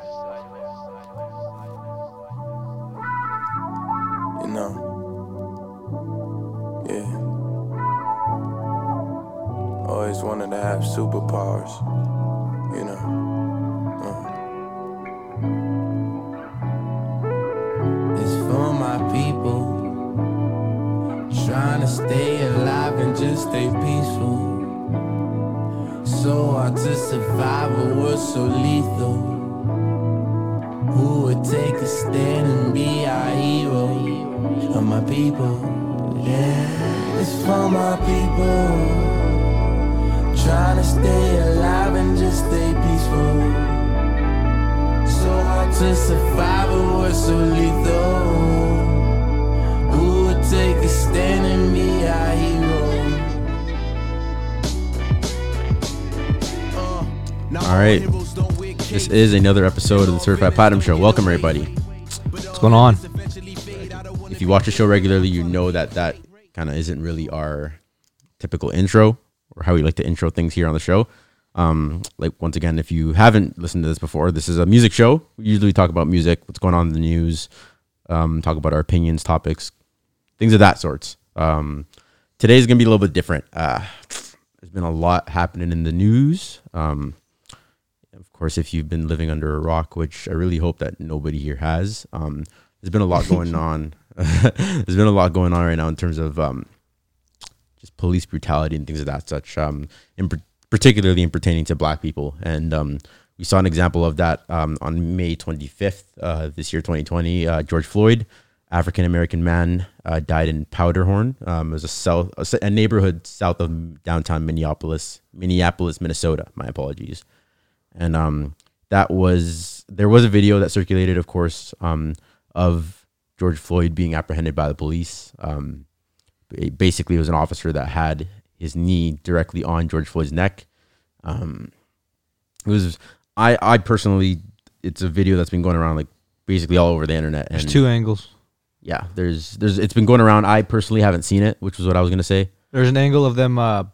You know. Yeah. Always wanted to have superpowers. You know. Uh. It's for my people. Trying to stay alive and just stay peaceful. So hard to survive a world so lethal. Take a stand and be our hero? Of my people. Yeah, it's for my people. Trying to stay alive and just stay peaceful. So hard to survive a world so lethal. Who would take a stand and be our hero? All right. This is another episode of the Certified Platinum Show. Welcome, everybody. What's going on? If you watch the show regularly, you know that that kind of isn't really our typical intro or how we like to intro things here on the show. Um, like once again, if you haven't listened to this before, this is a music show. We usually talk about music, what's going on in the news, um, talk about our opinions, topics, things of that sorts. Um, today's gonna be a little bit different. Uh, there's been a lot happening in the news. Um, of course, if you've been living under a rock, which I really hope that nobody here has, um, there's been a lot going on. there's been a lot going on right now in terms of um, just police brutality and things of that such. Um, in par- particularly in pertaining to Black people, and um, we saw an example of that um, on May 25th uh, this year, 2020. Uh, George Floyd, African American man, uh, died in Powderhorn. Um, it was a south, a, a neighborhood south of downtown Minneapolis, Minneapolis, Minnesota. My apologies and um, that was there was a video that circulated, of course, um, of George Floyd being apprehended by the police. Um, ba- basically, it was an officer that had his knee directly on George Floyd's neck. Um, it was I I personally, it's a video that's been going around like basically all over the internet. There's two angles. yeah, there's there's it's been going around. I personally haven't seen it, which was what I was gonna say. There's an angle of them, uh,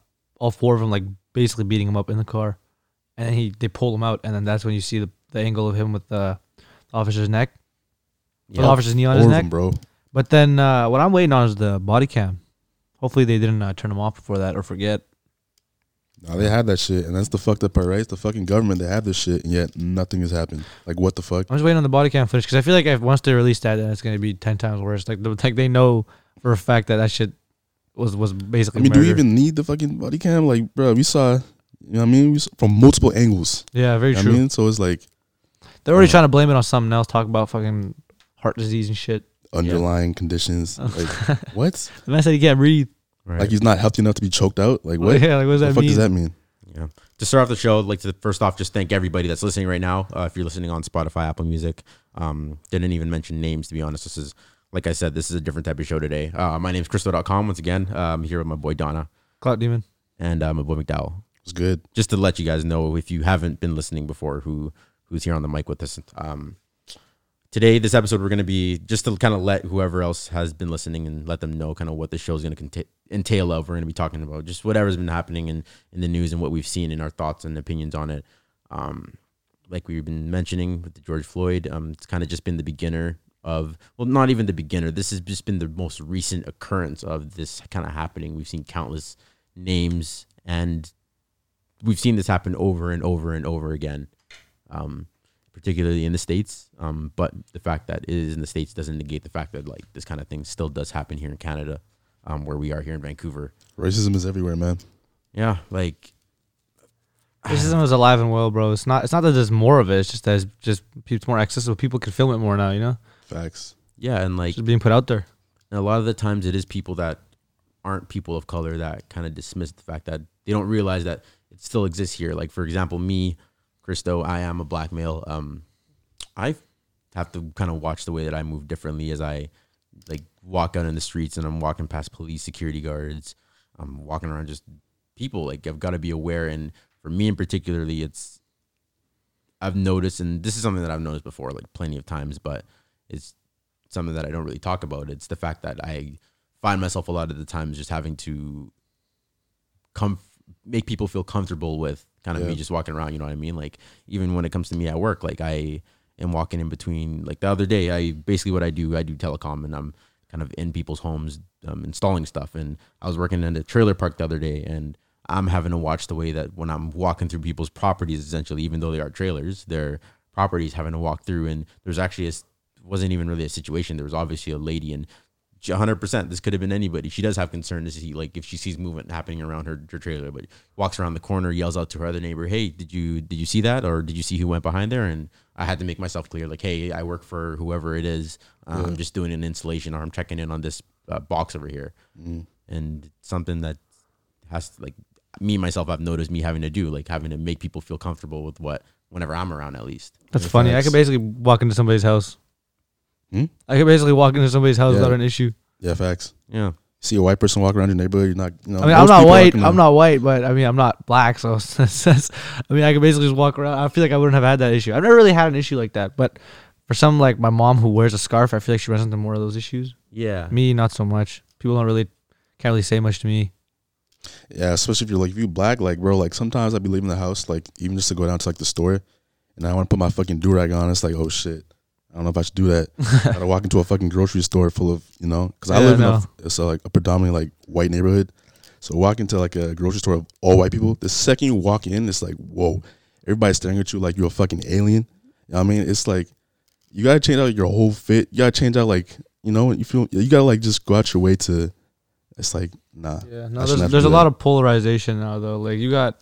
all four of them, like basically beating him up in the car, and then he they pull him out, and then that's when you see the, the angle of him with the officer's neck, the officer's knee on Four his neck. them, bro. But then uh, what I'm waiting on is the body cam. Hopefully they didn't uh, turn them off before that or forget. Nah, they had that shit, and that's the fucked up part, right? It's the fucking government. They have this shit, and yet nothing has happened. Like, what the fuck? I'm just waiting on the body cam footage because I feel like if once they release that, then it's gonna be ten times worse. Like, the- like they know for a fact that that shit was was basically. I mean, do we even need the fucking body cam? Like, bro, we saw, you know what I mean? From multiple angles. Yeah, very You know true. I mean, so it's like They're already Uh, trying to blame it on something else. Talk about fucking heart disease and shit. underlying conditions. Like, what? The man said he can't breathe. Right. Like, he's not healthy enough to be choked out? Like, what? Yeah, like what does the that fuck mean? does that mean? Yeah. To start off the show, I'd like to first off just thank everybody that's listening right now. Uh, if you're listening on Spotify, Apple Music, um, didn't even mention names to be honest. This is like I said, this is a different type of show today. Uh, my name's Christo.com. Once again, uh, I'm here with my boy Donna Cloud demon. and uh, my boy McDowell. It's good. Just to let you guys know, if you haven't been listening before, who who's here on the mic with us. Um, today, this episode, we're going to be just to kind of let whoever else has been listening and let them know kind of what the show is going to entail of. We're going to be talking about just whatever's been happening in, in the news and what we've seen and our thoughts and opinions on it. Um, like we've been mentioning with the George Floyd, um, it's kind of just been the beginner of, well, not even the beginner. This has just been the most recent occurrence of this kind of happening. We've seen countless names and we've seen this happen over and over and over again, um, particularly in the states. Um, but the fact that it is in the states doesn't negate the fact that like this kind of thing still does happen here in Canada, um, where we are here in Vancouver. Racism is everywhere, man. Yeah, like Racism is alive and well, bro. It's not. It's not that there's more of it. It's just that it's just it's more accessible. People can film it more now. You know, Facts. yeah, and like it's just being put out there. And a lot of the times it is people that aren't people of color that kind of dismiss the fact that they don't realize that it still exists here. Like for example, me, Christo, I am a black male. Um, I have to kind of watch the way that I move differently as I like walk out in the streets and I'm walking past police security guards. I'm walking around just people. Like I've got to be aware. And for me in particularly, it's I've noticed, and this is something that I've noticed before, like plenty of times, but it's something that I don't really talk about. It's the fact that I find myself a lot of the times just having to come make people feel comfortable with kind of me just walking around. You know what I mean? Like even when it comes to me at work, like I am walking in between. Like the other day, I basically what I do, I do telecom, and I'm kind of in people's homes um, installing stuff. And I was working in a trailer park the other day, and I'm having to watch the way that when I'm walking through people's properties, essentially, even though they are trailers, their properties having to walk through. And there's actually a wasn't even really a situation. There was obviously a lady, and she- 100% this could have been anybody. She does have concern to see like if she sees movement happening around her, her trailer, but walks around the corner, yells out to her other neighbor, "Hey, did you did you see that or did you see who went behind there?" And I had to make myself clear like, "Hey, I work for whoever it is. Um, I'm just doing an installation or I'm checking in on this uh, box over here." And something that has to, like me myself I've noticed me having to do like having to make people feel comfortable with what whenever I'm around at least. That's funny. I could basically walk into somebody's house. Hmm? I could basically walk into somebody's house Yeah. without an issue. Yeah, facts. Yeah. See a white person walk around your neighborhood, you're not. You know, I mean, I'm most not people white. gonna- I'm not white, but I mean, I'm not black. So, it's- it's- I mean, I could basically just walk around. I feel like I wouldn't have had that issue. I've never really had an issue like that. But for some, like my mom who wears a scarf, I feel like she runs into more of those issues. Yeah. Me, not so much. People don't really, can't really say much to me. Yeah, especially if you're like if you black, like bro, like sometimes I'd be leaving the house, like even just to go down to like the store, and I want to put my fucking do rag on. It's like, oh shit, I don't know if I should do that. I gotta walk into a fucking grocery store full of you know, because I Yeah, live in a it's a, like a predominantly like white neighborhood. So walk into like a grocery store of all white people. The second you walk in, it's like whoa, everybody's staring at you like you're a fucking alien. You know what I mean, it's like you gotta change out your whole fit. You gotta change out like you know you feel you gotta like just go out your way to. It's like nah. Yeah, no, there's there's a lot of polarization now though. Like you got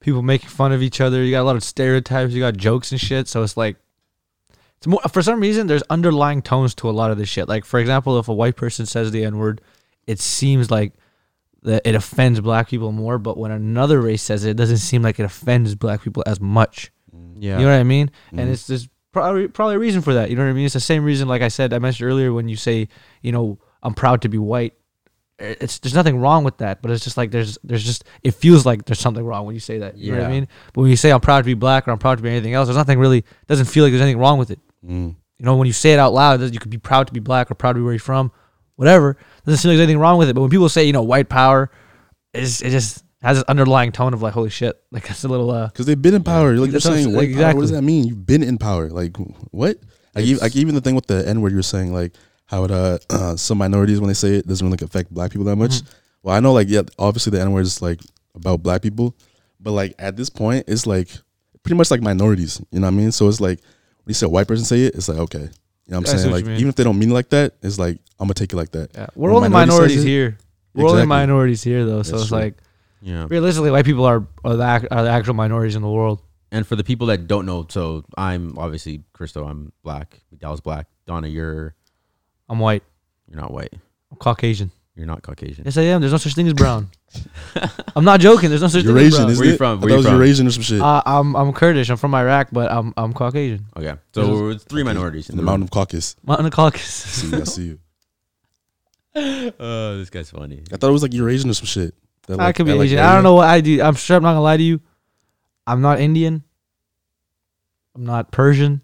people making fun of each other. You got a lot of stereotypes. You got jokes and shit. So it's like it's more for some reason there's underlying tones to a lot of this shit. Like for example, if a white person says the n word, it seems like that it offends black people more. But when another race says it, it doesn't seem like it offends black people as much. Yeah. You know what I mean? And Mhm. it's there's probably probably a reason for that. You know what I mean? It's the same reason, like I said, I mentioned earlier, when you say, you know, I'm proud to be white. It's there's nothing wrong with that, but it's just like there's there's just it feels like there's something wrong when you say that. You know what I mean? But when you say I'm proud to be black or I'm proud to be anything else, there's nothing really doesn't feel like there's anything wrong with it. Mm. You know, when you say it out loud, you could be proud to be black or proud to be where you're from, whatever. Doesn't seem like there's anything wrong with it. But when people say, you know, white power, it's, it just has this underlying tone of like, holy shit, like that's a little uh Because they've been in power. Like you're That's what I'm saying, white power, what does that mean? You've been in power. Like what? Like, even, like even the thing with the N word you were saying, like how it uh, uh some minorities when they say it doesn't really affect black people that much. Mm-hmm. Well, I know like yeah, obviously the N word is like about black people, but like at this point, it's like pretty much like minorities. You know what I mean? So it's like you say a white person say it, it's like okay. You know what I I'm see saying? what Like even if they don't mean it like that, it's like I'm gonna take it like that. Yeah, we're When only minority minorities it- here. We're only Exactly. minorities here, though. So That's it's true. like Yeah. realistically, white people are are the, ac- are the actual minorities in the world. And for the people that don't know, so I'm obviously Christo. I'm black. Miguel's black. Donna, you're I'm white. you're not white. I'm Caucasian. You're not Caucasian. Yes, I am. There's no such thing as brown. I'm not joking. There's no such You're thing as Asian, brown. isn't Where you it? from? I Where thought you it was from? Eurasian or some shit. Uh, I'm I'm Kurdish. I'm from Iraq, but I'm I'm Caucasian. Okay, so it's three minorities in in the the mountain room. of Caucasus. Mountain of Caucasus. See, I see you. Oh, this guy's funny. I thought it was like Eurasian or some shit. That, I like, could be that, like, Asian. area. I don't know what I do. I'm sure I'm not gonna lie to you. I'm not Indian. I'm not Persian.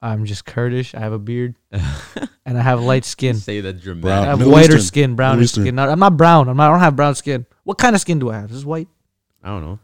I'm just Kurdish. I have a beard and I have light skin. Say that I dramatic. have Middle whiter Eastern. skin, browner Middle Eastern. skin. Not, I'm not brown. I'm not. I don't have brown skin. What kind of skin do I have? Is this white? I don't know.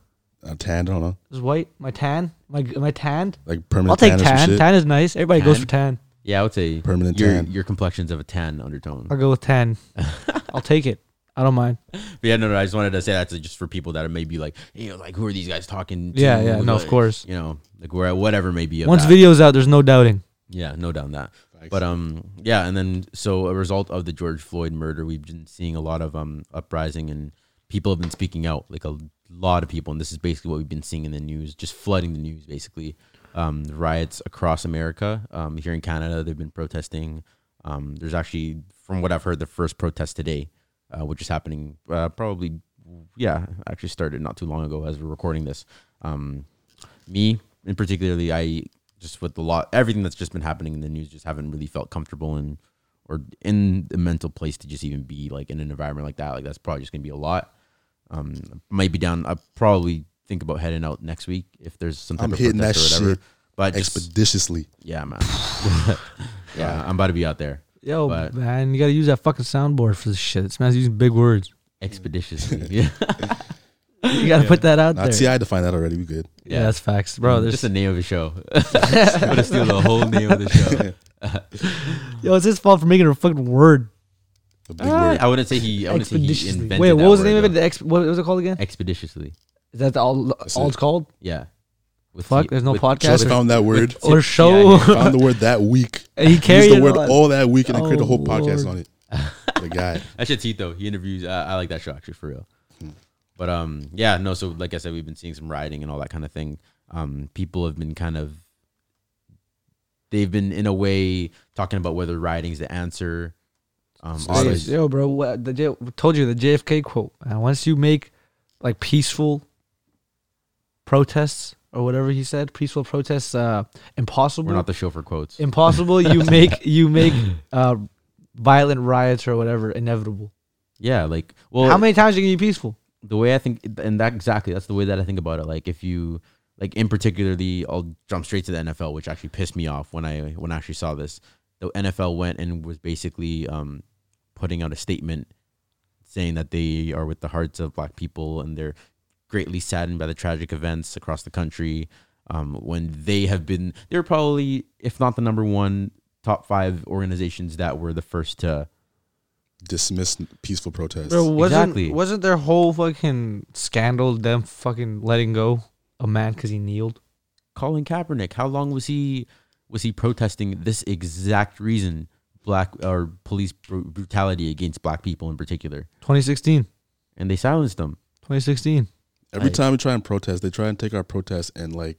Uh, tanned, I don't know. Is this white? My tan? My am I tanned? Like permanent I'll take tan or some tan. shit. Tan is nice. Everybody goes for tan. Yeah, I would say Permanent your tan. your complexion's of a tan undertone. I'll go with tan. I'll take it. I don't mind. But yeah, no, no. I just wanted to say that to just for people that are maybe like, you know, like who are these guys talking? to? Yeah, yeah, no, of course. You know, like where whatever may be. Once that. video's out, there's no doubting. Yeah, no doubt that. Facts. But um, yeah, and then so a result of the George Floyd murder, we've been seeing a lot of um uprising and people have been speaking out, like a lot of people, and this is basically what we've been seeing in the news, just flooding the news, basically. Um, riots across America. Um, here in Canada, they've been protesting. Um, there's actually, from what I've heard, the first protest today, uh, which is happening uh, probably, yeah, actually started not too long ago as we're recording this. Um, me in particularly, I just with the lot, everything that's just been happening in the news, just haven't really felt comfortable in or in the mental place to just even be like in an environment like that. Like that's probably just gonna be a lot. Um, might be down. I probably think about heading out next week if there's some type I'm of hitting that or whatever. shit But just, expeditiously. yeah, man. yeah, I'm about to be out there Yo, But- man, you gotta use that fucking soundboard for this shit. This man's using big words. expeditiously. yeah. You gotta put that out Not there. Ti defined that already. We good. yeah, that's facts, bro. There's just the name of the show. I'm gonna steal the whole name of the show. yo, it's his fault for making a fucking word. The big Uh, word. I wouldn't say he. I wouldn't say he Expeditiously. invented. Wait, what that was the word, name of it? though. The ex- what was it called again? Expeditiously. Is that the all, all it. it's called? Yeah. With Fuck, the- there's no with- podcast they or, found that word. or Yeah, show. yeah. found the word that week. And he Used carried the word on. all that week and I created a Oh, whole podcast on it. The guy. That shit's heat though. He interviews. Uh, I like that show actually for real. Hmm. But um, yeah, no. So like I said, we've been seeing some rioting and all that kind of thing. Um, people have been kind of. They've been in a way talking about whether rioting is the answer. Um, Hey, Hey, yo, bro, what, the J- told you the JFK quote. And once you make like peaceful protests or whatever he said, peaceful protests, uh, impossible. we're not the show for quotes. impossible. You make you make uh, violent riots or whatever inevitable. yeah, like well, How many times are you gonna be peaceful? the way I think, and that exactly that's the way that I think about it. Like if you like in particularly, I'll jump straight to the NFL, which actually pissed me off when I when I actually saw this. The NFL went and was basically um, putting out a statement saying that they are with the hearts of black people and they're greatly saddened by the tragic events across the country. Um, when they have been, they're probably, if not the number one, top five organizations that were the first to Dismiss peaceful protests. Bro, wasn't Exactly. wasn't their whole fucking scandal them fucking letting go a man because he kneeled? Colin Kaepernick. How long was he was he protesting this exact reason? Black or police br- brutality against black people in particular, 2016, and they silenced them. 2016. Every I- time we try and protest, they try and take our protest and like,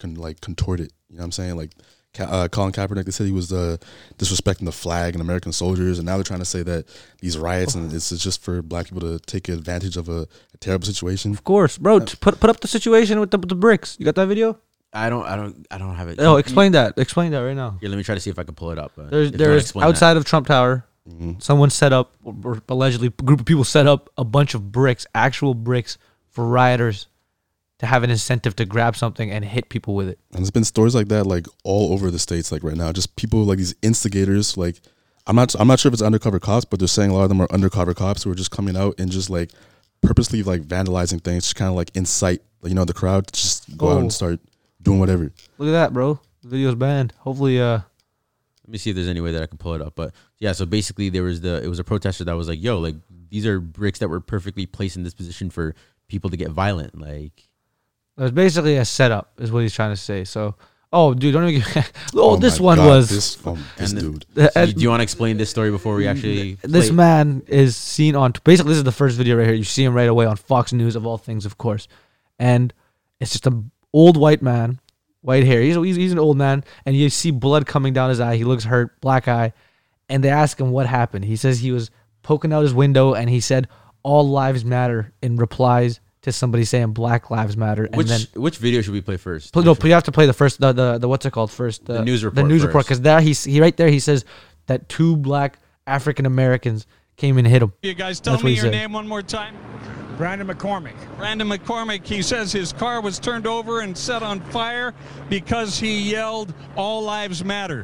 can like contort it. You know what I'm saying? Like, Ka- uh, Colin Kaepernick, they said he was uh, disrespecting the flag and American soldiers, and now they're trying to say that these riots and it's just for black people to take advantage of a, a terrible situation. Of course, bro. t- put put up the situation with the, with the bricks. You got that video? I don't, I don't, I don't have it. Oh, explain that. Explain that right now. Yeah, let me try to see if I can pull it up. There's there's explain that. outside of Trump Tower. Mhm. Someone set up, or allegedly, a group of people set up a bunch of bricks, actual bricks, for rioters to have an incentive to grab something and hit people with it. And there's been stories like that, like all over the states, like right now. Just people like these instigators. Like, I'm not, I'm not sure if it's undercover cops, but they're saying a lot of them are undercover cops who are just coming out and just like purposely like vandalizing things, just kind of like incite, you know, the crowd to just go out Oh. and start doing whatever. Look at that, bro. The video's banned. Hopefully, uh, Let me see if there's any way that I can pull it up. But yeah, so basically there was the it was a protester that was like, "Yo, like these are bricks that were perfectly placed in this position for people to get violent." Like, it was basically a setup, is what he's trying to say. So, oh, dude, don't even. Get, oh, this one God, was. this, um, this And the- dude. uh, so do you want to explain this story before we actually? this play? man is seen on basically this is the first video right here. You see him right away on Fox News of all things, of course, and it's just a old white man, white hair. He's he's, he's an old man, and you see blood coming down his eye. He looks hurt, black eye, and they ask him what happened. He says he was poking out his window, and he said all lives matter in replies to somebody saying Black Lives Matter, and Which then. which video should we play first? Pl- No, you have to play the first, the, the, the what's it called first? The uh, news report The news report, because there he's he right there. He says that two black African Americans came and hit him. You guys tell That's me your said. name one more time. Brandon McCormick. Brandon McCormick, he says his car was turned over and set on fire because he yelled, All Lives Matter.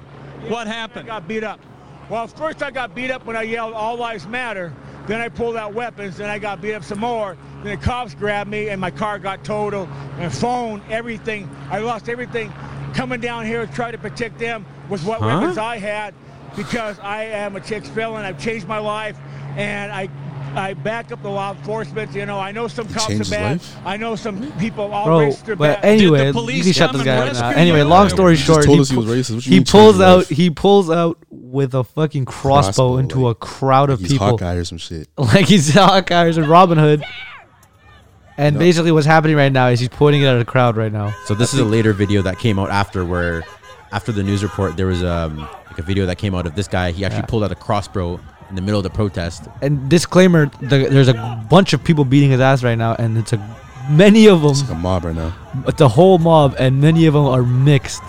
What I happened? got beat up. Well, first I got beat up when I yelled "All Lives Matter." Then I pulled out weapons. Then I got beat up some more. Then the cops grabbed me, and my car got totaled. My phone, everything. I lost everything. Coming down here to try to protect them with what Huh? weapons I had, because I am a chick's felon. I've changed my life, and I. I back up the law enforcement. You know, I know some cops changed are his bad. life? I know some people all Bro, races are but bad. anyway, you police can shut this guy up now. Anyway, long story You just short, told he, us he was pu- racist. He pulls out life? he pulls out with a fucking crossbow, Crossbow, into like- a crowd of He's people, Hawkeye or some shit. like he's Hawkeye or Robin Hood. And No. basically, what's happening right now is he's pointing it at a crowd right now. So this is a later video that came out after where, after the news report, there was um like a video that came out of this guy. He actually Yeah. pulled out a crossbow in the middle of the protest. And disclaimer: the, there's a bunch of people beating his ass right now, and it's a many of them. It's like them, a mob right now. it's a whole mob, and many of them are mixed.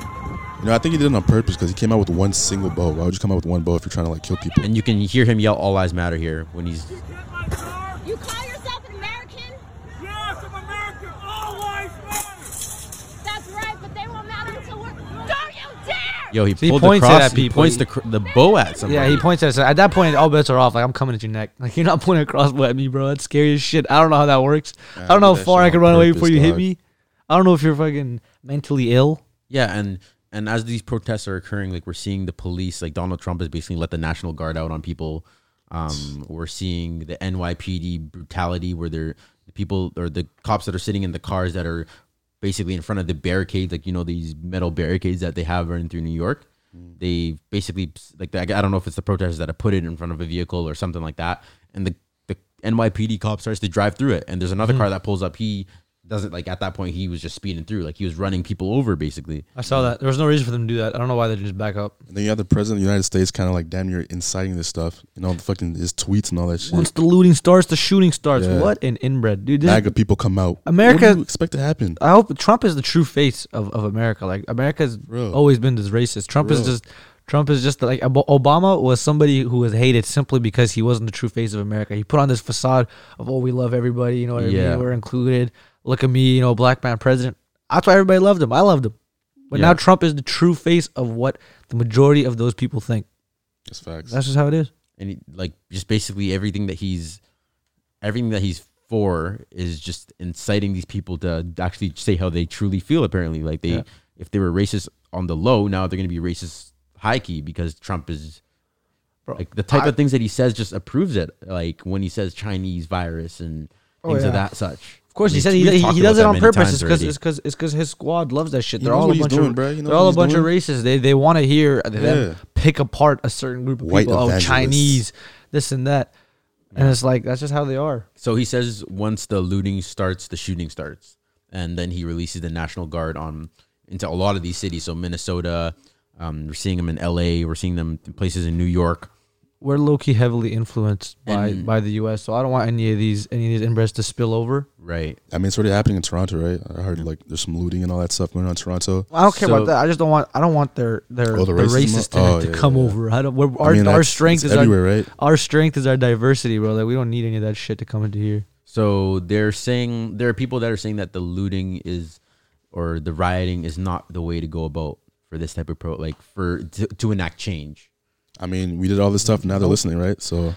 You know, I think he did it on purpose because he came out with one single bow. Why would you come out with one bow if you're trying to like kill people? And you can hear him yell "All lives matter" here when he's You call yourself an American? Yes, I'm American. All lives matter. That's right, but they won't matter until we're. Don't you dare! Yo, he So he points cross. at He people. points the the bow at somebody. Yeah, he points at us. At that point, all bets are off. Like I'm coming at your neck. Like you're not pointing a crossbow at me, bro. That's scary as shit. I don't know how that works. I don't know how far I can run away before you hit me. I don't know if you're fucking mentally ill. Yeah, and and as these protests are occurring, like we're seeing the police, like Donald Trump has basically let the National Guard out on people. Um, we're seeing the NYPD brutality, where they're the people or the cops that are sitting in the cars that are basically in front of the barricades, like you know these metal barricades that they have running through New York. Mm. They basically like I don't know if it's the protesters that have put it in front of a vehicle or something like that, and the the NYPD cop starts to drive through it, and there's another hmm. car that pulls up. He doesn't like at that point he was just speeding through, like he was running people over basically. I saw that. There was no reason for them to do that. I don't know why they didn't just back up. And then you have the president of the United States kind of like damn near inciting this stuff. You know, the fucking his tweets and all that shit. Once the looting starts, the shooting starts. Yeah. What an inbred, dude. This, MAGA people come out. America- What do you expect to happen? I hope Trump is the true face of, of America. Like America's Bro. always been this racist. Trump is Bro. just Trump is just like Ob- Obama was somebody who was hated simply because he wasn't the true face of America. He put on this facade of oh we love everybody, you know what I Yeah. mean? We're included. Look at me, you know, black man president. That's why everybody loved him. I loved him. But Yeah. now Trump is the true face of what the majority of those people think. It's facts. That's just how it is. and he, like just basically everything that he's everything that he's for is just inciting these people to actually say how they truly feel apparently like they Yeah. if they were racist on the low now they're going to be racist high key because trump is Bro, like the type I- of things that he says just approves it like when he says chinese virus and Oh, things yeah. of that such Of course, I he said he, he, he does it on purpose. It's because it's because it's because his squad loves that shit. They're all a bunch doing, of bro. They're all a bunch of racists. They they want to hear them pick apart a certain group of White people. Oh. Chinese, this and that, and it's like that's just how they are. So he says once the looting starts, the shooting starts, and then he releases the National Guard on into a lot of these cities. So Minnesota, um, we're seeing them in L.A. We're seeing them in places in New York. We're low key heavily influenced by And- by the U.S. So I don't want any of these any of these inbreds to spill over. Right. I mean, it's already happening in Toronto, right? I heard like there's some looting and all that stuff going on in Toronto. I don't care So- about that. I just don't want I don't want their their Oh, the the, racism? racists to, Oh, to yeah, come yeah. over. I don't. We're, I our mean, our that's- strength it's is everywhere, our, right? our strength is our diversity, bro. Like we don't need any of that shit to come into here. So they're saying there are people that are saying that the looting is, or the rioting is not the way to go about for this type of pro, like for to, to enact change. I mean, we did all this stuff. Now they're listening, right? So,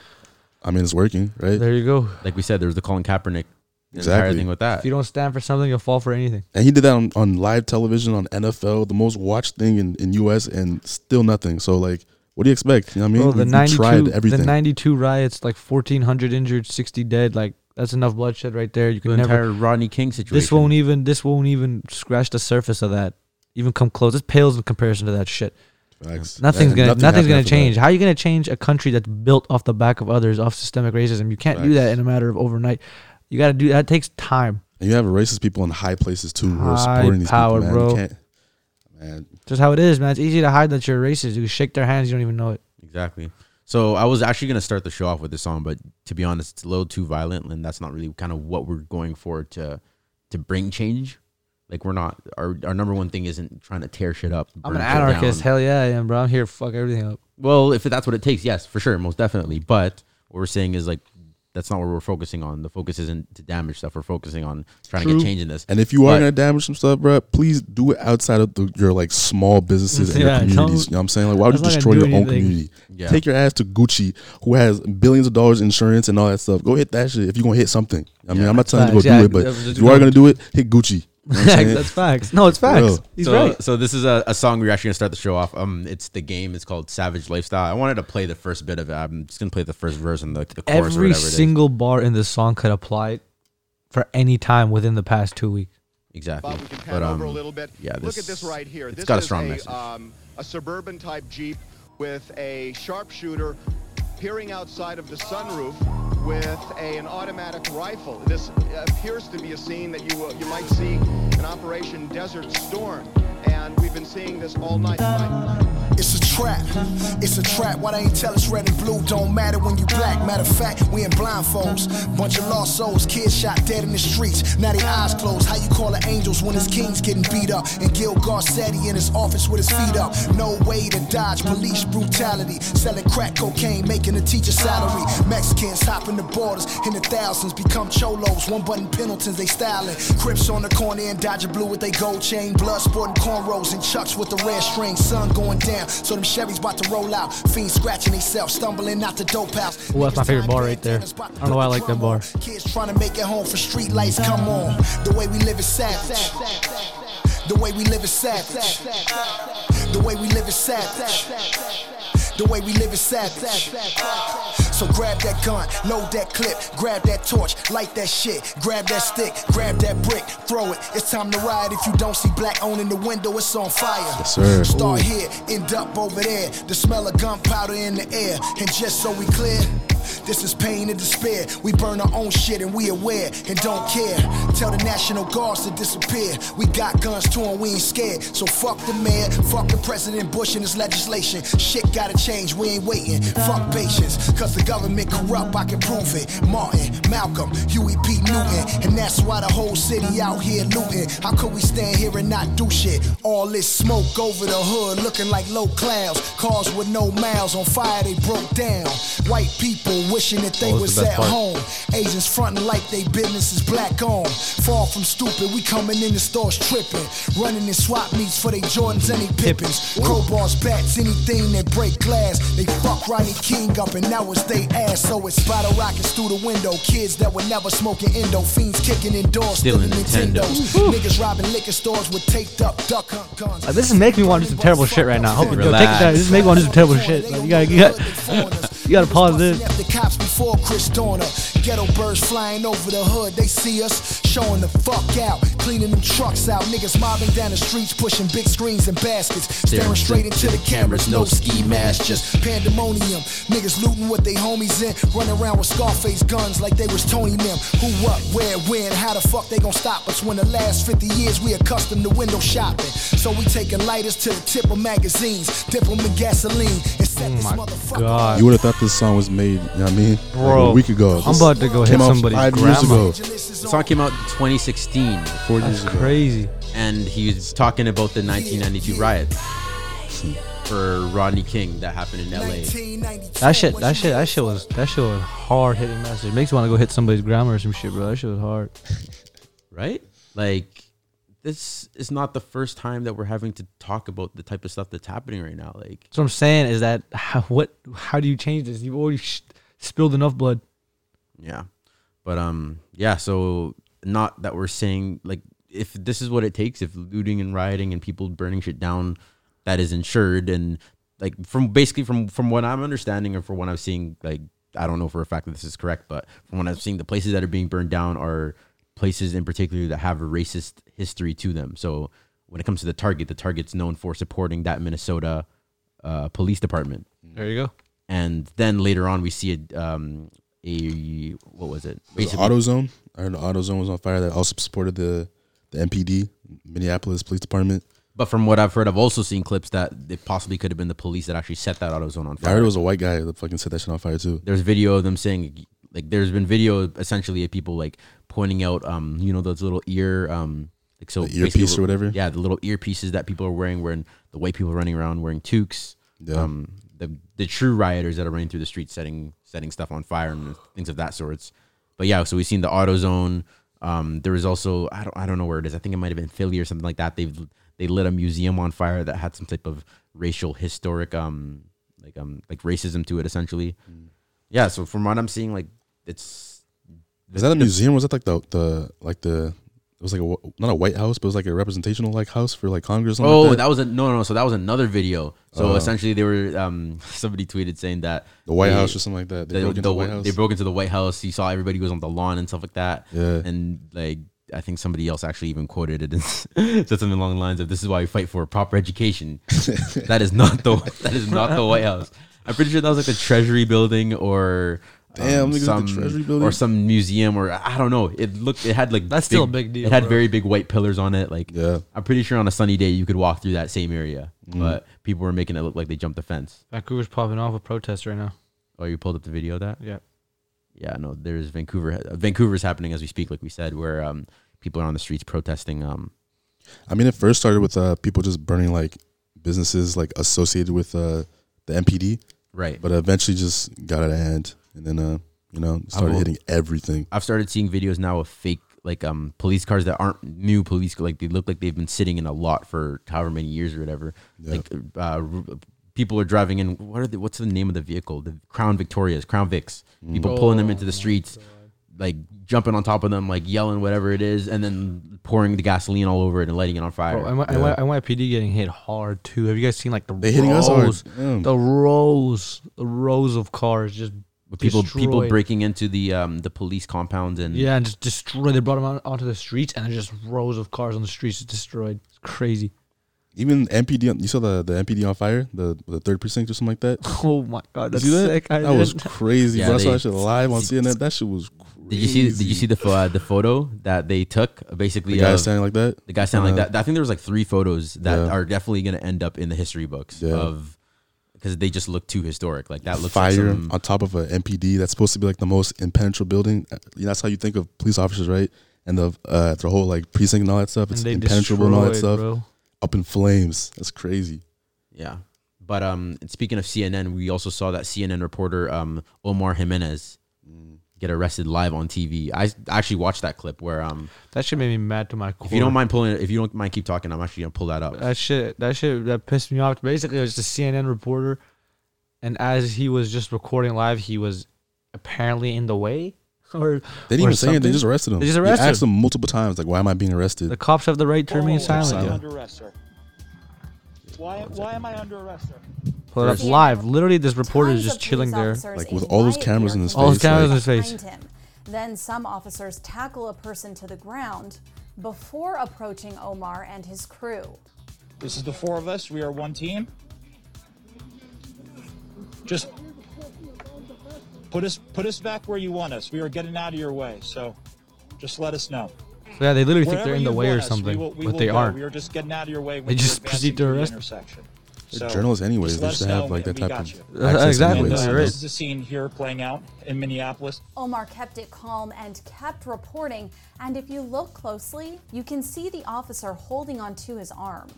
I mean, it's working, right? There you go. Like we said, there was the Colin Kaepernick entire Exactly. thing with that. If you don't stand for something, you'll fall for anything. And he did that on, on live television on NFL, the most watched thing in, in US, and still nothing. So, like, what do you expect? You know what I mean? Bro, the We- we tried everything. the ninety two riots, like fourteen hundred injured, sixty dead. Like that's enough bloodshed right there. You the can never. entire Rodney King situation. This won't even. This won't even scratch the surface of that. Even come close. This pales in comparison to that shit. Facts. Nothing's And gonna. nothing nothing's happened gonna after change. that. How are you gonna change a country that's built off the back of others, off systemic racism? You can't do that Facts. in a matter of overnight. You got to do that. Takes time. And you have racist people in high places too who are High supporting these power, people, man. bro. You can't, man. Just how it is, man. It's easy to hide that you're racist. You shake their hands, you don't even know it. Exactly. So I was actually gonna start the show off with this song, but to be honest, it's a little too violent, and that's not really kind of what we're going for to to bring change. Like we're not our our number one thing isn't trying to tear shit up. I'm an anarchist. down. Hell yeah, I am, bro. I'm here to fuck everything up. Well, if that's what it takes, yes, for sure, most definitely. But what we're saying is like that's not what we're focusing on. The focus isn't to damage stuff. We're focusing on trying to get change in this. And if you are But- gonna damage some stuff, bro, please do it outside of the, your like small businesses and Yeah, your communities. You know what I'm saying? Like, why would you destroy your do own community? Yeah. Take your ass to Gucci, who has billions of dollars insurance and all that stuff. Go hit that shit if you're gonna hit something. I mean, Yeah, I'm not telling you to facts. go do it, but if you are gonna do it, hit Gucci. You know what I'm saying? that's facts. No, it's facts. Real. He's so, right. So this is a, a song we're actually gonna start the show off. Um, it's the game. It's called Savage Lifestyle. I wanted to play the first bit of it. I'm just gonna play the first verse and the, the chorus or Every whatever it is. single bar in this song could apply for any time within the past two weeks. Exactly. Bob, we can pan But um, over a little bit. yeah, Look at this right here. it's this got a strong a, message. Um, a suburban type Jeep with a sharpshooter peering outside of the sunroof with a, an automatic rifle. This appears to be a scene that you, uh, you might see in Operation Desert Storm. And we've been seeing this all night. It's a trap. It's a trap. Why they ain't tell us red and blue don't matter when you black? Matter of fact, we in blindfolds. Bunch of lost souls, kids shot dead in the streets. Now they eyes closed. How you call it angels when his king's getting beat up? And Gil Garcetti in his office with his feet up. No way to dodge police brutality. Selling crack cocaine, making a teacher salary. Mexicans hopping the borders in the thousands, become cholos. One button Pendletons, they styling. Crips on the corner and Dodger blue with they gold chain. Blood sporting cornrows and Chuck trucks with the red string, sun going down. So them Chevys about to roll out. Fiends scratching themselves, stumbling out the dope house. Ooh, that's my favorite bar right there. I don't know why I like that bar. Kids trying to make it home for street lights, come on. The way we live is savage. The way we live is savage. The way we live is savage. The way we live is savage. So grab that gun, load that clip, grab that torch, light that shit, grab that stick, grab that brick, throw it. It's time to ride. If you don't see black on in the window, it's on fire. Yes, sir. Start here, end up over there. The smell of gunpowder in the air. And just so we clear, this is pain and despair. We burn our own shit and we aware and don't care. Tell the National Guards to disappear. We got guns too and we ain't scared. So fuck the mayor, fuck the President Bush and his legislation. Shit gotta change, we ain't waiting. Fuck patience, cause the government corrupt, I can prove it. Martin, Malcolm, Huey P. Newton. And that's why the whole city out here looting. How could we stand here and not do shit? All this smoke over the hood looking like low clouds. Cars with no miles on fire, they broke down. White people wishing that they Oh, was the at part. home. Asians fronting like they business is black on. Far from stupid, we coming in the stores tripping. Running in swap meets for they Jordans and they Pippins. Crowbars, bats, anything that break glass. They fuck Rodney King up and now it's they ass. So it's bottle rockets through the window. Kids that were never smoking endo. Fiends kicking indoors, Stealing stealing Nintendos. Nintendos. Niggas robbing liquor stores with taped up duck hunt guns. Uh, this is making me want to do some terrible shit right now. Hope yo, take it Relax. down. This is making me want to do some terrible shit. Like, you gotta, you gotta, you gotta pause this. The cops before Chris Dorner. Ghetto birds flying over the hood. They see us showing the fuck out, cleaning them trucks out. Niggas mobbing down the streets, pushing big screens and baskets, staring straight into the cameras. No ski mask, just pandemonium. Niggas looting what they homies in, running around with Scarface guns like they was Tony them. Who, what, where, when, how the fuck they gon' stop us when the last 50 years we accustomed to window shopping? So we taking lighters to the tip of magazines, dip them in gasoline, and set this oh motherfucker God. You would have thought this song was made, you know what I mean? Like a week ago. I'm about to go hit out somebody's five years grandma. ago. The song came out in 2016, Four That's years ago. crazy. and he was talking about the 1992 riots for Rodney King that happened in LA. That shit, that shit, that shit was, that shit was hard hitting message. Makes you want to go hit somebody's grandma or some shit, bro. That shit was hard. right? Like this is not the first time that we're having to talk about the type of stuff that's happening right now. Like So what I'm saying is that how, what, how do you change this? You've already sh- spilled enough blood. yeah. But um yeah, so not that we're saying like if this is what it takes, if looting and rioting and people burning shit down that is insured and like from basically from from what I'm understanding or from what I'm seeing, like I don't know for a fact that this is correct, but from what I'm seeing, the places that are being burned down are places in particular that have a racist history to them. So when it comes to the target, the target's known for supporting that Minnesota uh, police department. There you go. And then later on, we see a um, a what was it? There's AutoZone. I heard AutoZone was on fire. That also supported the the MPD, Minneapolis Police Department. But from what I've heard, I've also seen clips that it possibly could have been the police that actually set that AutoZone on fire. I heard it was a white guy that fucking set that shit on fire too. there's video of them saying like there's been video essentially of people like pointing out um you know those little ear um like so The earpiece or whatever? yeah the little earpieces that people are wearing wearing the white people running around wearing toques Yeah. um the the true rioters that are running through the streets setting setting stuff on fire and things of that sorts but yeah so we've seen the AutoZone um there was also I don't I don't know where it is I think it might have been Philly or something like that they've they lit a museum on fire that had some type of racial historic um like um like racism to it essentially Mm. yeah so from what i'm seeing like it's Was that a museum? Was that like the the like the it was like a not a White House, but it was like a representational like house for like Congress. oh like that. that. was a no no so that was another video so Oh. essentially they were um somebody tweeted saying that the White they- House or something like that. They the- broke into the- the White House. they broke into the white house you saw everybody was on the lawn and stuff like that Yeah. and like I think somebody else actually even quoted it and said something along the lines of "This is why we fight for proper education." that is not the that is not the White House. I'm pretty sure that was like the Treasury building or Damn, um, niggas, the some Treasury building? or some museum or I don't know. It looked it had like That's still a big deal, It had bro. very big white pillars on it. Like Yeah. I'm pretty sure on a sunny day you could walk through that same area, Mm. but people were making it look like they jumped the fence. Vancouver's popping off with protests right now. Oh, you pulled up the video of that? Yeah. yeah, no, there's Vancouver. Vancouver's happening as we speak, like we said, where um, people are on the streets protesting. Um, I mean, it first started with uh, people just burning like businesses like associated with uh, the MPD, right. but eventually just got out of hand, and then uh, you know started will- hitting everything. I've started seeing videos now of fake like um police cars that aren't new police like they look like they've been sitting in a lot for however many years or whatever. Like uh, people are driving in. What are the, what's the name of the vehicle? The Crown Victorias, Crown Vics. People pulling them into the streets, like jumping on top of them, like yelling whatever it is, and then pouring the gasoline all over it and lighting it on fire. Bro, NY, NY, NYPD getting hit hard too. Have you guys seen like the They hitting us hard. rows, Damn. the rows, the rows of cars just With people people breaking into the um the police compounds and Yeah, and just destroy. They brought them out onto the streets, and there's just rows of cars on the streets destroyed. It's crazy. Even MPD, you saw the the MPD on fire, the the third precinct or something like that. Oh my god, that's that? sick. I that was didn't- crazy. Yeah, bro. I saw that shit live on CNN. That shit was. Crazy. Did you see? Did you see the uh, the photo that they took? Basically, the guy of- standing like that? the guy standing Uh, like that. I think there was like three photos that Yeah. are definitely going to end up in the history books Yeah. of because they just look too historic. Like that looks fire like some, on top of an MPD that's supposed to be like the most impenetrable building. Uh, That's how you think of police officers, right? And the uh, the whole like precinct and all that stuff. It's impenetrable and all that stuff. bro. Up in flames. That's crazy. yeah. But um, speaking of CNN, we also saw that CNN reporter um Omar Jimenez. Get arrested live on TV. I actually watched that clip where um, That shit made me mad to my core. if you don't mind pulling, it, if you don't mind keep talking, I'm actually gonna pull that up. that shit, that shit, that pissed me off. Basically, it was just a CNN reporter, and as he was just recording live, he was apparently in the way, or They didn't or even say anything. They just arrested him. They just They arrested asked him. him multiple times, like, "Why am I being arrested?" The cops have the right to remain silent. silent. yo. under arrest, sir. Why, why am I under arrest, sir? Pull it up First- live. Literally, this reporter is Tons just of chilling police there. officers Like, with all those riot cameras in gear his All his face, cameras like- in his face. behind him. Then some officers tackle a person to the ground before approaching Omar and his crew. This is the four of us. We are one team. Just put us put us back where you want us. We are getting out of your way, so just let us know. So yeah, they literally think Wherever they're in the you way or want us, we something, will- we but will they go. aren't. We are just getting out of your way. when They you're just advancing proceed to through the arrest- intersection. They're journalists anyways. They should have like that type of you. access exactly. Anyways. uh, You're right. This is the scene here playing out in Minneapolis. Omar kept it calm and kept reporting. And if you look closely, you can see the officer holding onto his arm.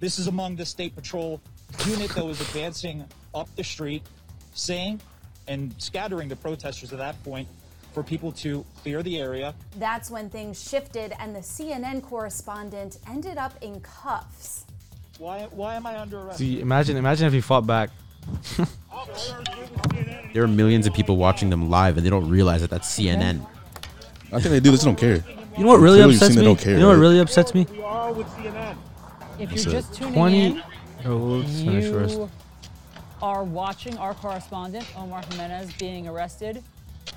This is among the state patrol unit that was advancing up the street, saying and scattering the protesters at that point for people to clear the area. That's when things shifted and the CNN correspondent ended up in cuffs. Why, why am I under arrest? See, imagine, imagine if he fought back. There are millions of people watching them live, and they don't realize that that's CNN. I think they do this. They don't care. You know what really Clearly upsets me? they don't care, you know what right? really upsets me? We are with CNN. If That's you're it. just tuning 20 in, Oh, let's finish first. you are watching our correspondent, Omar Jimenez, being arrested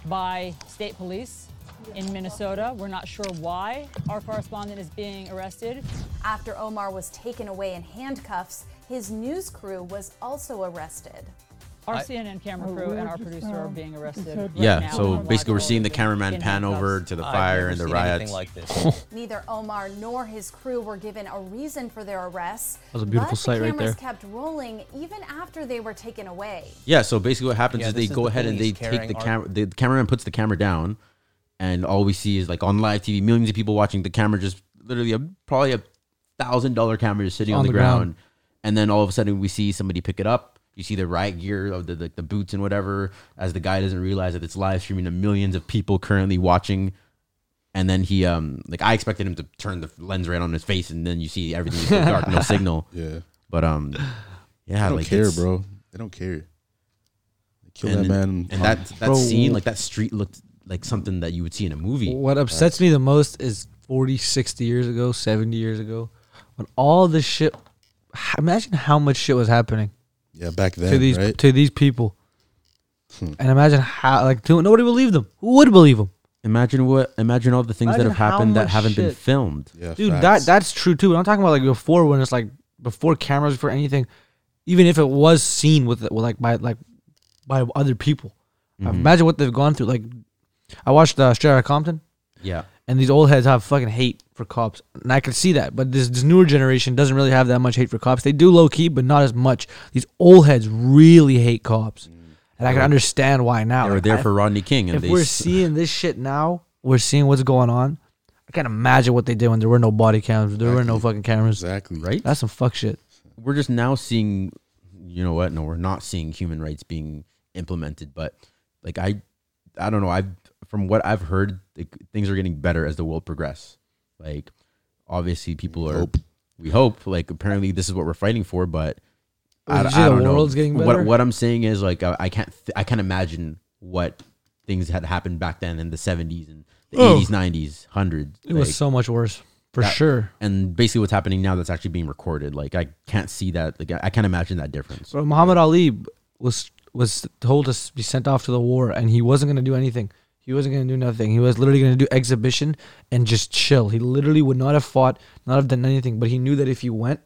by state police in Minnesota. We're not sure why our correspondent is being arrested. After Omar was taken away in handcuffs, his news crew was also arrested. Our I- CNN camera oh, crew and our producer are being arrested. right Yeah, now so on basically we're seeing the cameraman pan handcuffs. over to the fire and the seen anything riots. like this. Neither Omar nor his crew were given a reason for their arrests. That was a beautiful but sight the right cameras there. kept rolling even after they were taken away. Yeah, so basically what happens Yeah, is they is go the ahead and they take the camera. The cameraman puts the camera down, and all we see is like on live TV, millions of people watching. The camera just literally a probably a thousand dollar camera just sitting on, the, ground. and then all of a sudden we see somebody pick it up. You see the riot gear of the, the the boots and whatever. As the guy doesn't realize that it's live streaming to millions of people currently watching. And then he um like I expected him to turn the lens right on his face, and then you see everything is so dark, no signal. Yeah. But um, yeah, They don't like care, bro. They don't care. They kill and, that man. and that that Bro, scene, like that street, looked like something that you would see in a movie. What upsets me the most is 40, 60 years ago, 70 years ago, when all this shit. Imagine how much shit was happening yeah, back then, to these right? to these people, Hmm. and imagine how like to, nobody believed them. Who would believe them? Imagine what? Imagine all the things Imagine that have happened that haven't been filmed. yeah, Dude, facts. that that's true too. But I'm talking about like before when it's like before cameras, before anything, even if it was seen with, with like by like by other people. Mhm. Imagine what they've gone through. Like, I watched uh, Straight Outta Compton, Yeah, and these old heads have fucking hate for cops, and I can see that. But this this newer generation doesn't really have that much hate for cops. They do low key, but not as much. These old heads really hate cops, and I can understand why now. they were Like, there I- for Rodney King, and if they we're s- seeing this shit now, we're seeing what's going on. I can't imagine what they did when there were no body cams, there were no fucking cameras. exactly right. That's some fuck shit. we're just now seeing. You know what? No, we're not seeing human rights being implemented. But like I, I don't know. I from what I've heard, like, things are getting better as the world progress. Like, obviously, people are. Hope. We hope. Like, apparently, this is what we're fighting for. But Well, I, I the don't know. world's getting better? What What I'm saying is, like, I, I can't. Th- I can't imagine what things had happened back then in the 70s and the Oh. 80s, 90s, hundreds. It was so much worse for that- sure. And basically, what's happening now that's actually being recorded. Like, I can't see that. Like, I, can't imagine that difference. Bro, Muhammad Ali was was told to be sent off to the war, and he wasn't gonna do anything. He wasn't gonna do nothing. He was literally gonna do exhibition and just chill. He literally would not have fought, not have done anything. But he knew that if he went,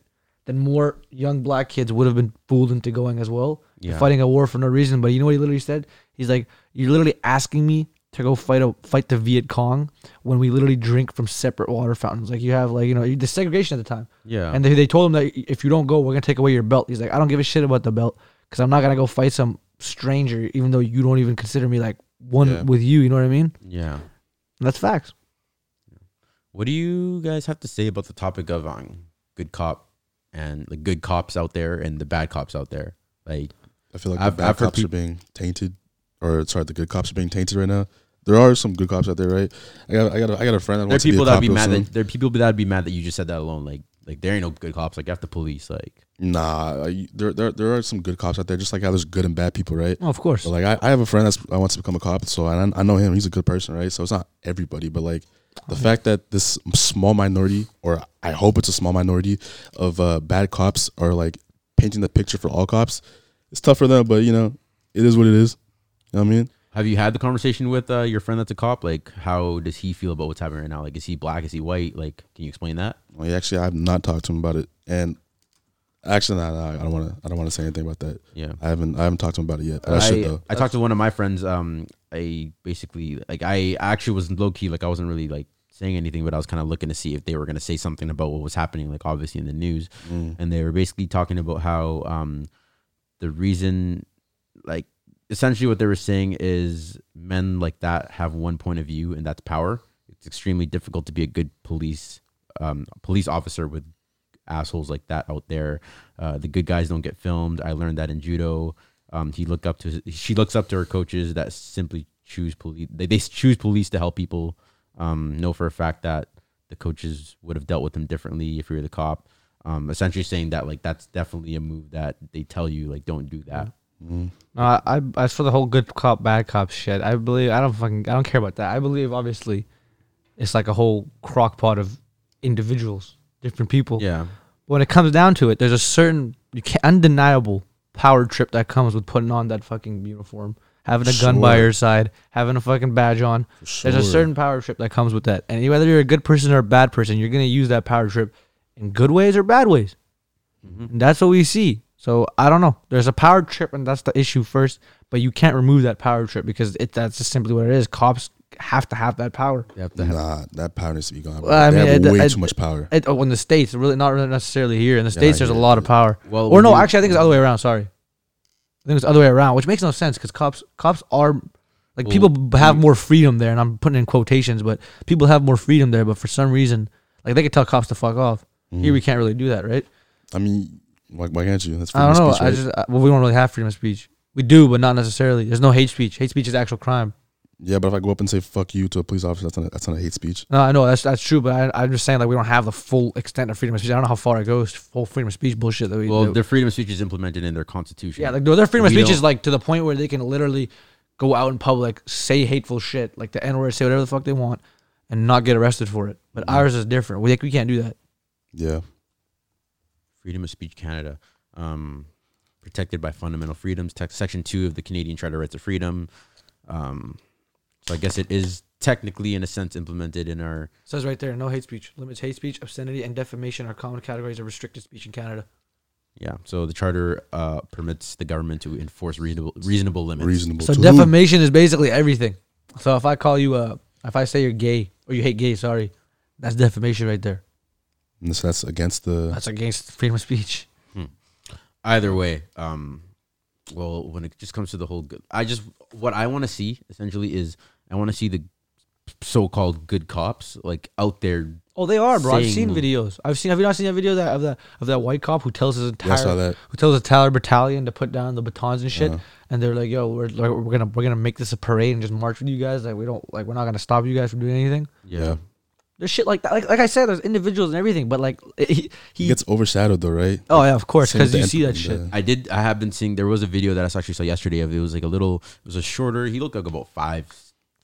then more young black kids would have been fooled into going as well, Yeah. fighting a war for no reason. But you know what he literally said? He's like, "You're literally asking me." To go fight a fight the Viet Cong when we literally drink from separate water fountains, like you have, like you know, the segregation at the time. Yeah. And they, they told him that if you don't go, we're gonna take away your belt. He's like, I don't give a shit about the belt because I'm not gonna go fight some stranger, even though you don't even consider me like one Yeah. with you. You know what I mean? Yeah. That's facts. What do you guys have to say about the topic of um, good cop and the good cops out there and the bad cops out there? Like, I feel like I've- the bad I've heard cops are being tainted, or sorry, the good cops are being tainted right now. There are some good cops out there, right? I got, I got, a, I got a friend that there are wants to be people that would be mad. soon. That, there are people that would be mad that you just said that alone. Like, like there ain't no good cops. Like, F the police. Like, Nah, there, there there are some good cops out there, just like how there's good and bad people, right? Oh, of course. But like I, I have a friend that's I wants to become a cop, so I, I know him. He's a good person, right? So it's not everybody, but like the fact that this small minority, or I hope it's a small minority of uh, bad cops, are like painting the picture for all cops. It's tough for them, but you know, it is what it is. You know what I mean? Have you had the conversation with uh, your friend that's a cop? Like, how does he feel about what's happening right now? Like, is he black? Is he white? Like, can you explain that? Well, actually, I've not talked to him about it, and actually, I don't want to. I don't want to say anything about that. Yeah. I haven't. I haven't talked to him about it yet. But I, should though. I talked to one of my friends. Um, I basically like I actually was low key like I wasn't really like saying anything, but I was kind of looking to see if they were gonna say something about what was happening, like obviously in the news, Mm. and they were basically talking about how um the reason like essentially what they were saying is men like that have one point of view and that's power. It's extremely difficult to be a good police um police officer with assholes like that out there. Uh, the good guys don't get filmed. I learned that in judo. Um, he looked up to she looks up to her coaches that simply choose police. They, they choose police to help people. Um, know for a fact that the coaches would have dealt with them differently if you were the cop. Um, essentially saying that like that's definitely a move that they tell you like don't do that. Mm-hmm. Uh, I as for the whole good cop bad cop shit, I believe I don't fucking I don't care about that. I believe obviously it's like a whole crock pot of individuals, different people. Yeah. But when it comes down to it, there's a certain you can undeniable power trip that comes with putting on that fucking uniform, having a gun by your side, having a fucking badge on. There's a certain power trip that comes with that, and whether you're a good person or a bad person, you're gonna use that power trip in good ways or bad ways. And that's what we see. So I don't know. There's a power trip, and that's the issue first. But you can't remove that power trip because it that's just simply what it is. Cops have to have that power. They have to have Nah, that power needs to be gone. bro. Well, I mean, have it- way it- too much power. It, oh, in the states, really not really necessarily here. In the states, there's a yeah, lot of power. Well, or no, do- actually, I think it's the other way around. Sorry, I think it's the other way around, which makes no sense because cops cops are like Well, people b- have more freedom there, and I'm putting in quotations, but people have more freedom there. But for some reason, like they could tell cops to fuck off. Here we mm. can't really do that, right? I mean, why, why can't you? That's I don't freedom know. of speech, I right? just uh, well, we don't really have freedom of speech. We do, but not necessarily. There's no hate speech. Hate speech is actual crime. yeah, but if I go up and say "fuck you" to a police officer, that's not a, that's not a hate speech. No, I know that's that's true, but I, I'm just saying like we don't have the full extent of freedom of speech. I don't know how far it goes. Full freedom of speech bullshit that we. well, that- their freedom of speech is implemented in their constitution. Yeah, like no, their freedom of We speech don't- is like to the point where they can literally go out in public, say hateful shit, like the N word, say whatever the fuck they want, and not get arrested for it. But ours is different. We like, we can't do that. Yeah, Freedom of Speech Canada, um, protected by fundamental freedoms. Text Section two of the Canadian Charter of Rights of Freedom. Um, so I guess it is technically, in a sense, implemented in our. It says right there, no hate speech. Limits hate speech, obscenity, and defamation are common categories of restricted speech in Canada. Yeah, so the charter uh, permits the government to enforce reasonable reasonable limits. reasonable. So to whom? defamation is basically everything. So if I call you a, if I say you're gay or you hate gay, sorry, that's defamation right there. And so that's against the. That's against freedom of speech. Either way, um, well, when it just comes to the whole, good, I just what I want to see essentially is I want to see the so-called good cops like out there Oh, they are, bro. I've seen saying- videos. I've seen. Have you not seen that video that of that of that white cop who tells his entire Yeah, that. who tells the entire battalion to put down the batons and shit, Uh-huh. and they're like, "Yo, we're like, we're gonna we're gonna make this a parade and just march with you guys. Like we don't like we're not gonna stop you guys from doing anything." Yeah. There's shit like that. Like like I said, there's individuals and everything, but like he, He he gets overshadowed though, right? Oh, yeah, of course, Same with 'cause the you see that the- shit. I did. I have been seeing. There was a video that I actually saw yesterday of it was like a little. It was a shorter. He looked like about five,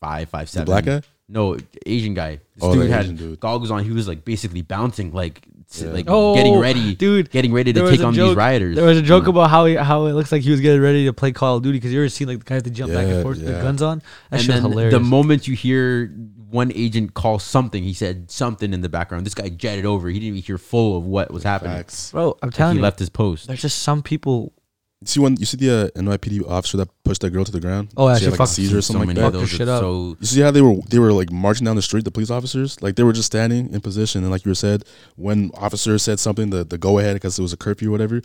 five, five, seven. black guy? No, Asian guy. This Oh, dude the had Asian dude. goggles on. He was like basically bouncing, like Yeah. like Oh, getting ready, dude, getting ready to take on joke- these rioters. There was a joke mm. about how he, how it looks like he was getting ready to play Call of Duty because you ever seen like the guy have to jump back and Yeah, forth with the guns on. That and shit was hilarious. the moment you hear one agent call something, he said something in the background. This guy jetted over. He didn't even hear full of what was happening. Facts. Bro, I'm Like, telling he you, left his post. There's just some people. You see when You see the uh, NYPD officer that pushed that girl to the ground? Oh, yeah, she she had like a fucked- seizure or so something like many of that. those shit up. so You see how they were they were like marching down the street, the police officers, like they were just standing in position, and like you said, when officers said something, the, the go ahead because it was a curfew or whatever,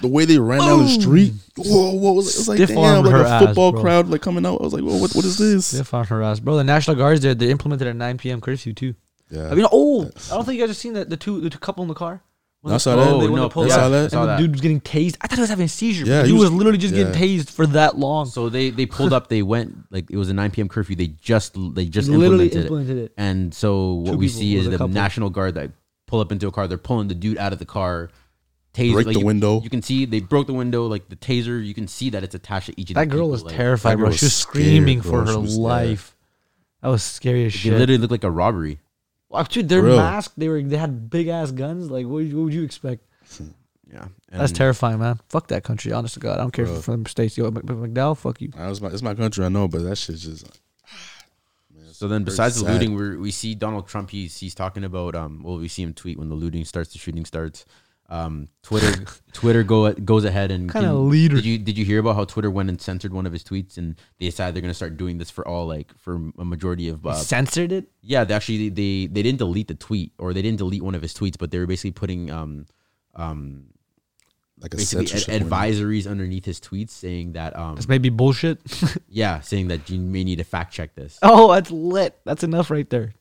the way they ran down the street, whoa, whoa, it was, it was like damn, like a ass, football bro. crowd like coming out. I was like, whoa, what what is this? Stiff on her ass, bro. The National Guards there, they implemented a 9 p.m. curfew too. Yeah, I mean, oh, I don't think you guys have seen the, the two the two couple in the car. When I the- saw that. when they Oh, went to no, pull I saw that. And the dude was getting tased. I thought he was having a seizure. Yeah, Yeah, he he was, was- literally just yeah. getting tased for that long. So they they pulled up. They went like it was a 9 p.m. curfew. They just they just Literally implemented, implemented it. And so what Two we see is the the couple. National Guard that pull up into a car. They're pulling the dude out of the car. Taser, Break like, the you- window. You can see they broke the window. Like the taser, you can see that it's attached to each of That the girl people, was like, terrified, that bro. girl She was was scared, screaming bro. for her She was- life. That was scary as It shit. literally looked like a robbery. Wow, dude, they're For masked. They were they had big ass guns. Like, what, would you- what would you expect? Yeah, That's And- terrifying, man. Fuck that country. Honest to God, I don't care if Bro. you're from states. Yo, Mc- Mc- McDowell, fuck you. Nah, it's my it's my country, I know, but that shit just So then, Very besides the sad. looting, we we see Donald Trump. He's he's talking about um. Well, we see him tweet when the looting starts, the shooting starts. Um, Twitter Twitter go goes ahead and Kinda leader. Did you did you hear about how Twitter went and censored one of his tweets and they decided they're gonna start doing this for all like for a majority of uh, Censored it. yeah they actually they they didn't delete the tweet or they didn't delete one of his tweets but they were basically putting um um like a basically censorship ad- warning. advisories underneath his tweets saying that um This may be bullshit. yeah saying that you may need to fact check this oh, that's lit. That's enough right there.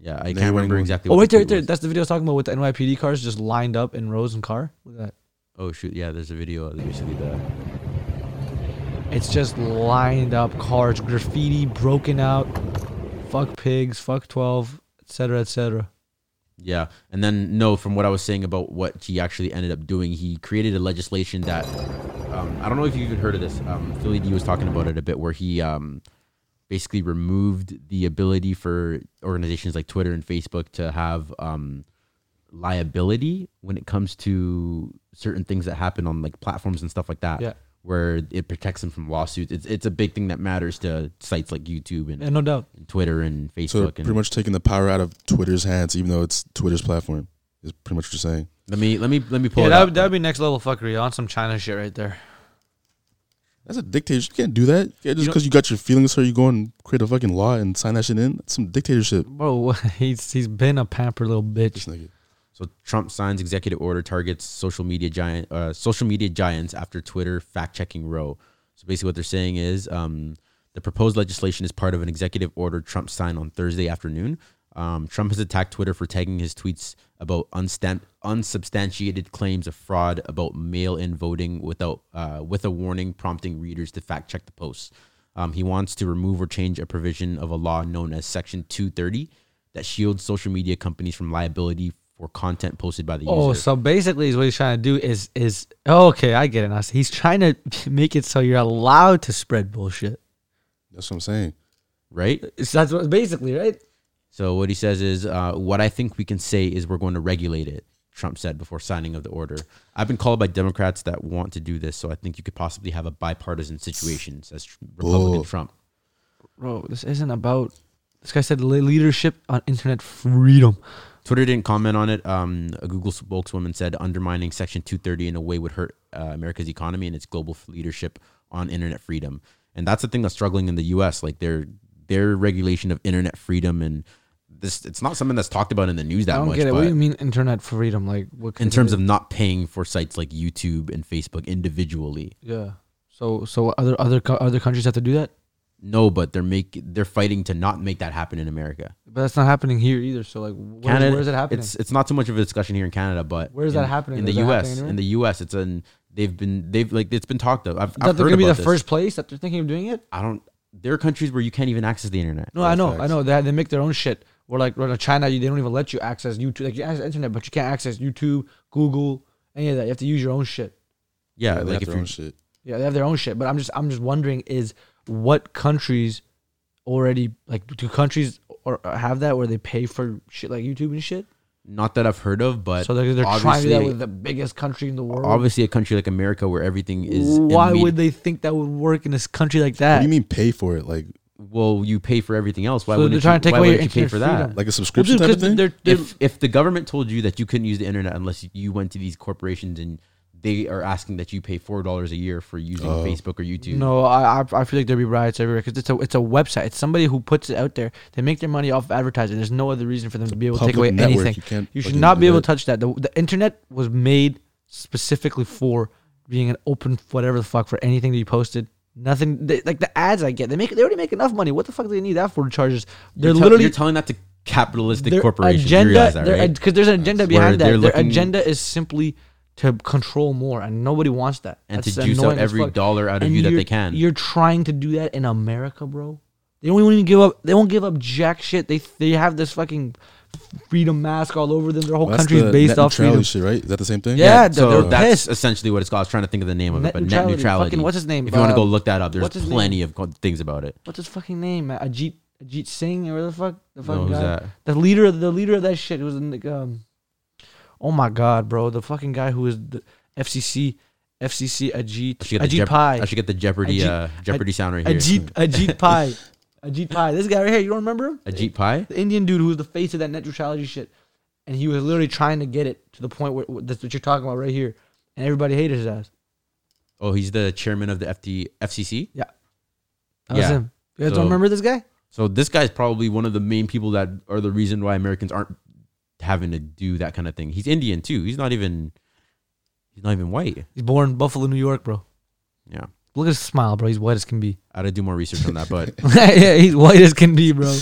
Yeah I can't remember went- exactly Oh, what right the there, there. was. That's the video I was talking about with the NYPD cars just lined up in rows and car. Look at that. oh shoot yeah there's a video of basically the It's just lined up cars, graffiti broken out. Fuck pigs, fuck 12, etc., etc. Yeah, and then no, from what I was saying about what he actually ended up doing, he created a legislation that um, I don't know if you've even heard of this. Um, Philly D was talking about it a bit, where he um, basically removed the ability for organizations like Twitter and Facebook to have um, liability when it comes to certain things that happen on like platforms and stuff like that. Yeah. Where it protects them from lawsuits. It's it's a big thing that matters to sites like YouTube and, Yeah, no doubt. and Twitter and Facebook. So and pretty much taking the power out of Twitter's hands, even though it's Twitter's platform, is pretty much what you're saying. let me let me let me pull Yeah, that would, that would be next level fuckery on some China shit right there. That's a dictatorship. You can't do that. You can't, just because you got your feelings hurt, you go and create a fucking law and sign that shit in. That's some dictatorship. Bro, he's he's been a pampered little bitch. So Trump signs executive order targets social media giant uh, social media giants after Twitter fact checking row. So basically, what they're saying is um, the proposed legislation is part of an executive order Trump signed on Thursday afternoon. Um, Trump has attacked Twitter for tagging his tweets about unstan- unsubstantiated claims of fraud about mail-in voting without uh, with a warning prompting readers to fact check the posts. Um, he wants to remove or change a provision of a law known as Section 230 that shields social media companies from liability for content posted by the Oh, user. so basically, is what he's trying to do is is oh, okay, I get it now. So he's trying to make it so you're allowed to spread bullshit. That's what I'm saying. right? It's, that's what basically right. So what he says is, uh, what I think we can say is we're going to regulate it. Trump said before signing of the order. I've been called by Democrats that want to do this, so I think you could possibly have a bipartisan situation, says Republican Bull. Trump. Bro, this isn't about. This guy said leadership on internet freedom. Twitter didn't comment on it. Um, a Google spokeswoman said undermining Section 230 in a way would hurt uh, America's economy and its global leadership on internet freedom. And that's the thing that's struggling in the U.S. Like their their regulation of internet freedom and this, it's not something that's talked about in the news that I don't much. get it. What do you mean internet freedom? Like what? in terms of not paying for sites like YouTube and Facebook individually. yeah. So so other other other countries have to do that. No, but they're make they're fighting to not make that happen in America. But that's not happening here either. So like, where's, Canada, where's it happening? It's it's not too much of a discussion here in Canada, but Where's in, that happening? in the Is U.S. In the U.S., it's an they've been they've like it's been talked of. I've, I've they're gonna be the this. first place that they're thinking of doing it. I don't. There are countries where you can't even access the internet. No, I know, I know. They they make their own shit. Or like, or like China, you, they don't even let you access YouTube. Like you access internet, but you can't access YouTube, Google, any of that. You have to use your own shit. Yeah, Yeah, they like have if their you're own shit. Yeah, they have their own shit. But I'm just, I'm just wondering, is what countries already like do countries or uh, have that where they pay for shit like YouTube and shit? not that I've heard of, but so they're, they're trying to do that with the biggest country in the world. Obviously, a country like America where everything is. Why media- would they think that would work in this country like that? What do you mean pay for it? Like, well, you pay for everything else. Why So would they're trying to take why away your wouldn't you pay for internet that? Like a subscription Well, dude, type of 'cause thing? they're- they're- if if the government told you that you couldn't use the internet unless you went to these corporations and they are asking that you pay four dollars a year for using Oh. Facebook or YouTube. No, I I I feel like there'd be riots everywhere because it's a it's a website. It's somebody who puts it out there. They make their money off of advertising. There's no other reason for them to be able to take away network, anything. you can't You should not be able to touch that. The, the internet was made specifically for being an open whatever the fuck for anything to be posted. Nothing they, like the ads I get. They make they already make enough money. What the fuck do they need that for charges? They're You're, literally you're telling that to capitalistic corporations. Agenda, that, right? because there's an agenda Where behind that. Their agenda is simply to control more, and nobody wants that. And to That's juice out every dollar out of And you that they can. You're trying to do that in America, bro. They won't even give up. They won't give up jack shit. They they have this fucking freedom mask all over them. Their whole Well, that's country is based net off neutrality freedom. shit, right? Is that the same thing? Yeah, they're- so that's pissed. essentially what it's called. I was trying to think of the name of Net it, but neutrality. net neutrality. Fucking- what's his name? If you want to go Uh, look that up, there's plenty name? of things about it. What's his fucking name? Ajit Ajit Singh or whatever the fuck the fucking who's guy. that? The leader of the leader of that shit. It was in the, um. Oh my god, bro! The fucking guy who was the FCC FCC Ajit I should get the Ajit Jep- Pai. I should get the Jeopardy Ajit- uh, Jeopardy sound right here. Ajit Ajit Pai. Ajit Pai. This guy right here. You don't remember him? Ajit Pai. The Indian dude who was the face of that net neutrality shit, and he was literally trying to get it to the point where that's what you're talking about right here, and everybody hated his ass. Oh, he's the chairman of the FT, FCC. Yeah, that was him. You guys So- don't remember this guy? So this guy's probably one of the main people that are the reason why Americans aren't having to do that kind of thing. He's Indian too. He's not even. He's not even white. He's born in Buffalo, New York, bro. Yeah. Look at his smile, bro. He's white as can be. I had to do more research on that, but yeah, he's white as can be, bro.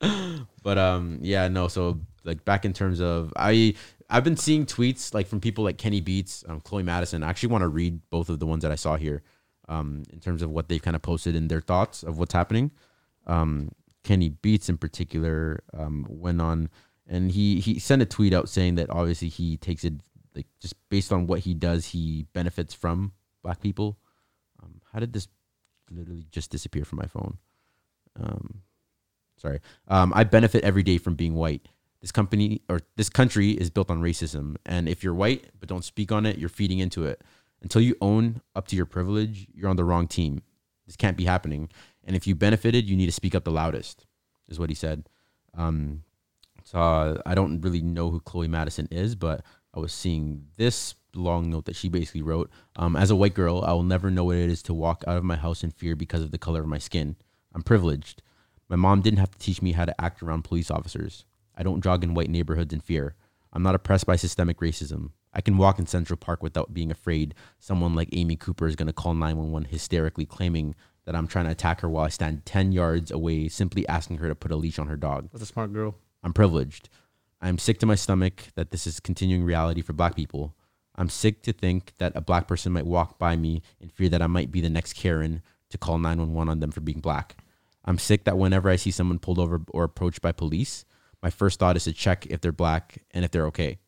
but um yeah no so like back in terms of i i've been seeing tweets like from people like kenny beats um chloe madison i actually want to read both of the ones that i saw here um in terms of what they've kind of posted in their thoughts of what's happening um kenny beats in particular um went on and he he sent a tweet out saying that obviously he takes it like just based on what he does he benefits from black people. Um how did this literally just disappear from my phone? Um sorry. Um, i benefit every day from being white. This company or this country is built on racism and if you're white but don't speak on it you're feeding into it. Until you own up to your privilege you're on the wrong team. This can't be happening. And if you benefited you need to speak up the loudest is what he said. Um, so uh, i don't really know who chloe madison is but i was seeing this long note that she basically wrote um, as a white girl i will never know what it is to walk out of my house in fear because of the color of my skin i'm privileged my mom didn't have to teach me how to act around police officers. I don't jog in white neighborhoods in fear. I'm not oppressed by systemic racism. I can walk in Central Park without being afraid someone like Amy Cooper is going to call 911 hysterically claiming that I'm trying to attack her while I stand 10 yards away simply asking her to put a leash on her dog. That's a smart girl. I'm privileged. I'm sick to my stomach that this is continuing reality for black people. I'm sick to think that a black person might walk by me in fear that I might be the next Karen to call 911 on them for being black. I'm sick that whenever I see someone pulled over or approached by police, my first thought is to check if they're black and if they're okay.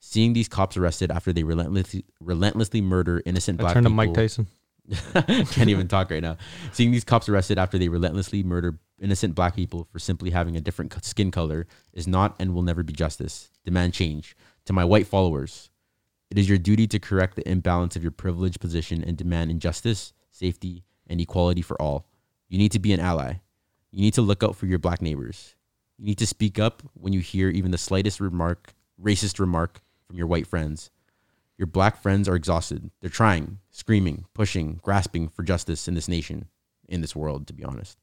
Seeing these cops arrested after they relentlessly relentlessly murder innocent I black turned people. Turn to. Mike Tyson. Can't even talk right now. Seeing these cops arrested after they relentlessly murder innocent black people for simply having a different skin color is not and will never be justice. Demand change. To my white followers, it is your duty to correct the imbalance of your privileged position and demand injustice, safety, and equality for all. You need to be an ally. You need to look out for your black neighbors. You need to speak up when you hear even the slightest remark, racist remark from your white friends. Your black friends are exhausted. They're trying, screaming, pushing, grasping for justice in this nation, in this world, to be honest.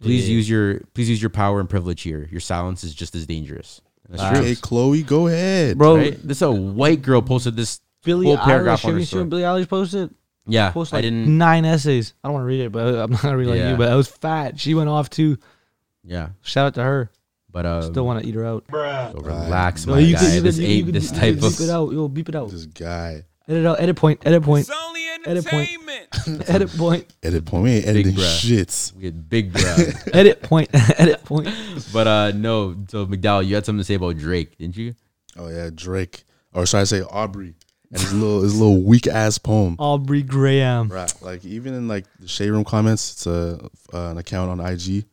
Please Yeah. use your please use your power and privilege here. Your silence is just as dangerous. And That's Okay, true. Hey, Chloe, go ahead, Bro, this a white girl posted this Billie whole paragraph Eilish. on Have her you seen story. what Billie Eilish posted? Yeah, Post I didn't- nine essays. I don't want to read it, but I'm not gonna read like Yeah. you. But it was fat. She went off too. Yeah. Shout out to her. But uh, Still want to eat her out. So relax, No, my you guy. could- you this could- you ain't could- this you type could of. Beep it out. Yo, beep it out. This guy. Edit out. Edit point. Edit point. Edit point. edit point. Edit point. We ain't editing Big shits. We had big bruh. edit point. edit point. But uh, no. So McDowell, you had something to say about Drake, didn't you? Oh yeah, Drake. Or should I say Aubrey? And his little his little weak ass poem. Aubrey Graham. Right. Like even in like the shade room comments, it's a uh, an account on IG.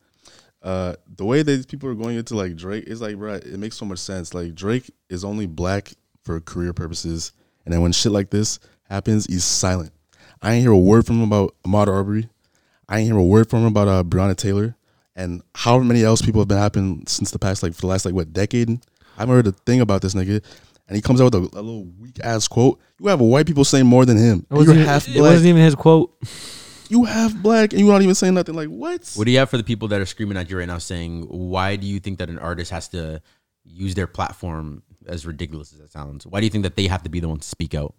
Uh, the way that people are going into like Drake is like, bro, it makes so much sense. Like Drake is only black for career purposes, and then when shit like this happens, he's silent. I ain't hear a word from him about Ahmaud Arbery. I ain't hear a word from him about uh, Breonna Taylor, and however many else people have been happening since the past like for the last like what decade. I haven't heard a thing about this nigga. And he comes out with a, a little weak ass quote. You have white people saying more than him. It wasn't, You're even, half it black. wasn't even his quote. you half black, and you're not even saying nothing. Like what? What do you have for the people that are screaming at you right now, saying, "Why do you think that an artist has to use their platform as ridiculous as it sounds? Why do you think that they have to be the ones to speak out?"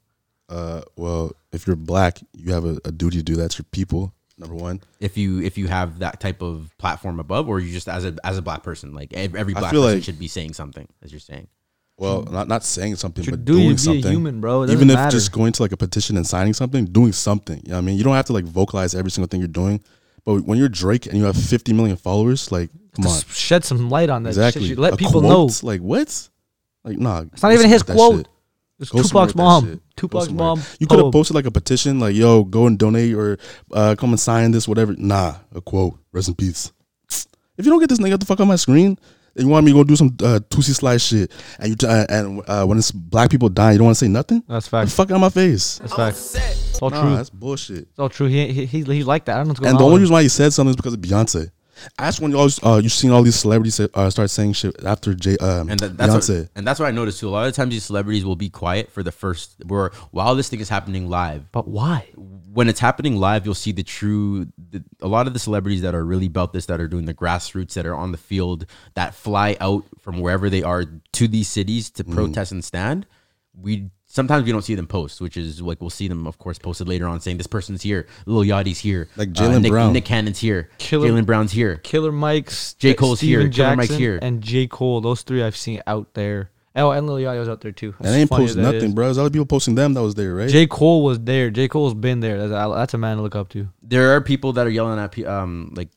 Uh, well, if you're black, you have a, a duty to do that to your people. Number one. If you if you have that type of platform above, or you just as a as a black person, like ev- every black person like- should be saying something, as you're saying. Well, not not saying something, but duty doing to be a something. human, bro. It Even if matter. just going to like a petition and signing something, doing something. You know what I mean? You don't have to like vocalize every single thing you're doing. But when you're Drake and you have 50 million followers, like, come on. Shed some light on that. Exactly. Shit. Let A people quote? know. Like what? Like nah. It's not even his quote. shit. It's Go somewhere Tupac's mom. shit. Go Tupac's mom. You could have posted like a petition, like "Yo, go and donate or uh, come and sign this, whatever." Nah, a quote. Rest in peace. If you don't get this nigga the fuck on my screen, and you want me to go do some uh, Toosie Slide shit, and you t- uh, and uh, when it's black people dying, you don't want to say nothing. That's fact. the fuck out of my face. That's fact. It's all Nah, true. that's bullshit. It's all true. He, he, he he's like that. I don't know what's going And on. the only reason why he said something is because of Beyonce. Ask when you always uh, you've seen all these celebrities uh, start saying shit after Jay um, and that, that's Beyonce. what, and that's what I noticed too. A lot of times these celebrities will be quiet for the first where while this thing is happening live. But why? When it's happening live, you'll see the true. The, a lot of the celebrities that are really about this, that are doing the grassroots, that are on the field, that fly out from wherever they are to these cities to Mm. protest and stand. We sometimes we don't see them post, which is like we'll see them, of course, posted later on saying this person's here, Lil Yachty's here, Like uh, Jaylen Nick, Brown. Nick Cannon's here, Killer- Jaylen Brown's here. Killer Mike's, J. Cole's Steven here, Killer Mike's here. and J. Cole. Those three I've seen out there. Oh, and Lil Yachty was out there too. And As they ain't funny post nothing, is. bro. There's other people posting them that was there, right? J. Cole was there. J. Cole's been there. That's a, that's a man to look up to. there are people that are yelling at pe- um like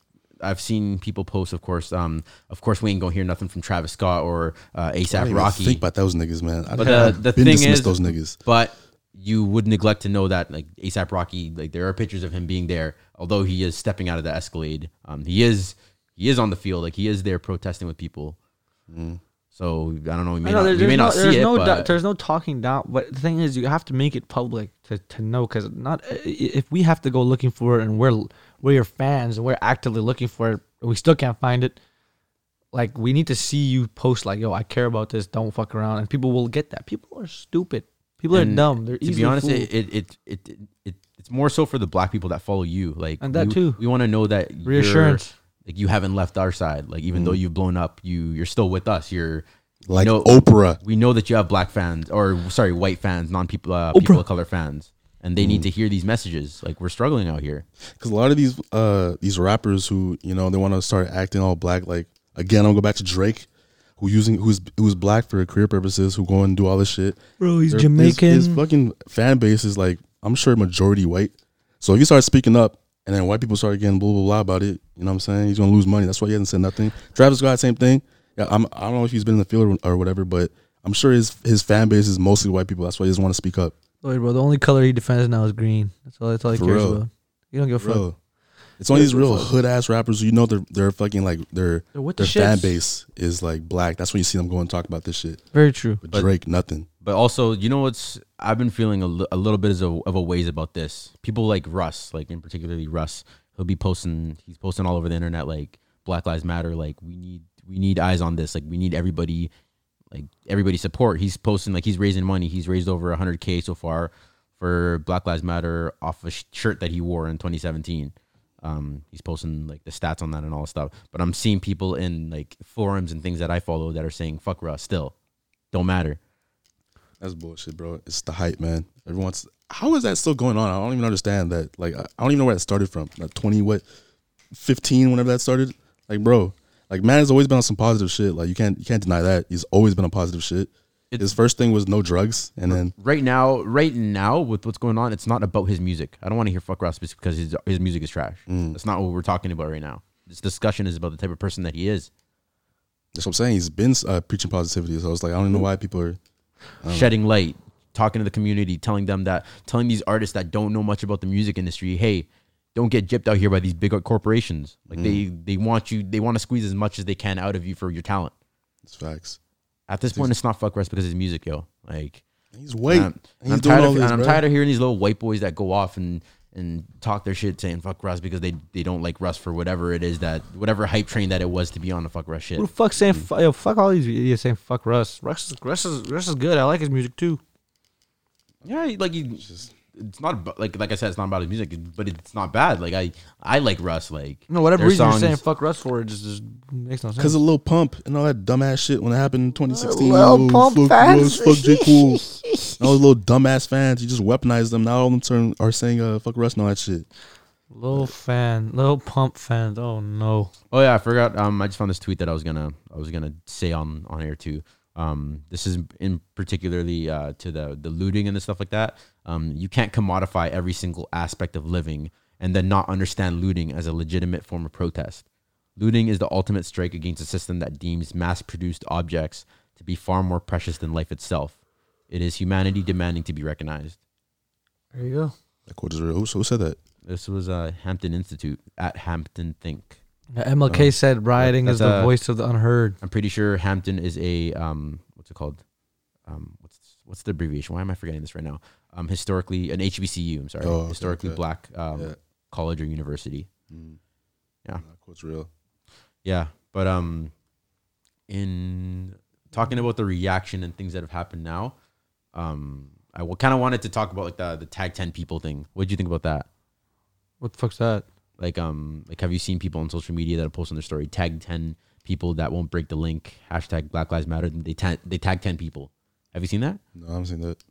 I've seen people post of course um of course we ain't gonna hear nothing from Travis Scott or uh, ASAP Rocky Think about those niggas, man. I but have the, the been thing dismissed is those niggas. but you would neglect to know that like ASAP Rocky like there are pictures of him being there although he is stepping out of the Escalade um he is he is on the field like he is there protesting with people so I don't know we may know, not, we there's may no, not there's see it no but there's no talking down. But the thing is, you have to make it public to, to know because not if we have to go looking for it and we're we're your fans and we're actively looking for it, we still can't find it. Like we need to see you post like, "Yo, I care about this. Don't fuck around," and people will get that. People are stupid. People are dumb. They're to be honest, fooled. it, it, it, it, it, it's more so for the black people that follow you. Like And that we, too. We want to know that you're- Reassurance. like you haven't left our side. Like even though you've blown up, you you're still with us. You're Like know- Oprah. We know that you have black fans or sorry, white fans, non people uh, people of color fans, and they need to hear these messages. Like we're struggling out here. Because a lot of these uh these rappers who you know they want to start acting all black. Like again, I'm gonna go back to Drake, who using who's who's black for career purposes, who go and do all this shit. Bro, he's Their- his- Jamaican. His, fucking fan base is like I'm sure majority white. So if he starts speaking up and then white people start getting blah blah blah about it, you know what I'm saying? He's gonna lose money. That's why he hasn't said nothing. Travis Scott, same thing. Yeah, I'm, I don't know if he's been in the field or, or whatever, but I'm sure his his fan base is mostly white people. That's why he doesn't want to speak up. Sorry, bro. The only color he defends now is green. That's all. That's all he For cares real. about. You don't give a fuck. Bro, it's only Yeah, these real hood ass rappers. You know, they're they're fucking like their They're with the their fan shits. base is like black. That's when you see them go and talk about this shit. Very true. But, But- Drake, nothing. But also, you know what's? I've been feeling a, li- a little bit of a, of a ways about this. People like Russ, like in particularly Russ, he'll be posting. He's posting all over the internet like Black Lives Matter. Like we need we need eyes on this. Like we need everybody, like everybody support. He's posting like he's raising money. He's raised over 100k so far for Black Lives Matter off a shirt that he wore in 2017. Um, he's posting like the stats on that and all stuff. But I'm seeing people in like forums and things that I follow that are saying "fuck Russ." Still, don't matter. That's bullshit, bro. It's the hype, man. Everyone's how is that still going on? I don't even understand that. Like, I don't even know where that started from. Like twenty what, fifteen, whenever that started. Like, bro, like man has always been on some positive shit. Like you can't you can't deny that. He's always been on positive shit. His first thing was no drugs, and then right now, right now, with what's going on, it's not about his music. I don't want to hear fuck Russ because his his music is trash. Mm. That's not what we're talking about right now. This discussion is about the type of person that he is. that's what I'm saying. He's been uh, preaching positivity. So I was like I don't know why people are don't know. shedding light, talking to the community, telling them that, telling these artists that don't know much about the music industry, hey, don't get gypped out here by these big corporations. Like they mm. they want you, they want to squeeze as much as they can out of you for your talent. It's facts. At this point, it's not fuck Russ because of his music, yo. Like He's white. and I'm, And and he's I'm tired of, this, and I'm tired of hearing these little white boys that go off and and talk their shit saying fuck Russ because they they don't like Russ for whatever it is that whatever hype train that it was to be on the fuck Russ shit. Who the fuck saying fu- yo, fuck all these idiots saying fuck Russ. Russ is, Russ is Russ is good. I like his music too. Yeah, like you, it's not about, like like I said, it's not about his music, but it's not bad. Like I I like Russ. Like No, whatever reason songs- you're saying fuck Russ for, it just, just makes no sense. Because of Lil Pump and all that dumbass shit when it happened in 2016. Lil oh, Pump fuck fans. Russ, fuck J. Cool. all those little dumbass fans, you just weaponize them. Now all of them turn, are saying uh, fuck Russ and all that shit. Little fan, little pump fans. Oh no. Oh yeah, I forgot. Um, I just found this tweet that I was gonna I was gonna say on on air too. Um, this is in particularly uh, to the the looting and the stuff like that. Um, you can't commodify every single aspect of living and then not understand looting as a legitimate form of protest. Looting is the ultimate strike against a system that deems mass-produced objects to be far more precious than life itself. It is humanity demanding to be recognized. There you go. That quote is real. Who, who said that? This was uh, Hampton Institute at Hampton Think. Yeah, MLK Oh. said rioting is That's the a- voice of the unheard. I'm pretty sure Hampton is a um, what's it called? Um, what's what's the abbreviation? Why am I forgetting this right now? Um, historically an HBCU. I'm sorry, Oh, okay, historically okay. black um, Yeah. college or university. Mm. Yeah, That quote's real. yeah, but um, in talking about the reaction and things that have happened now, um, I kind of wanted to talk about like the the tag ten people thing. What do you think about that? What the fuck's that? Like um, like have you seen people on social media that have posted on their story tag ten people that won't break the link hashtag Black Lives Matter? They tag they tag ten people. Have you seen that? No, I haven't seen that.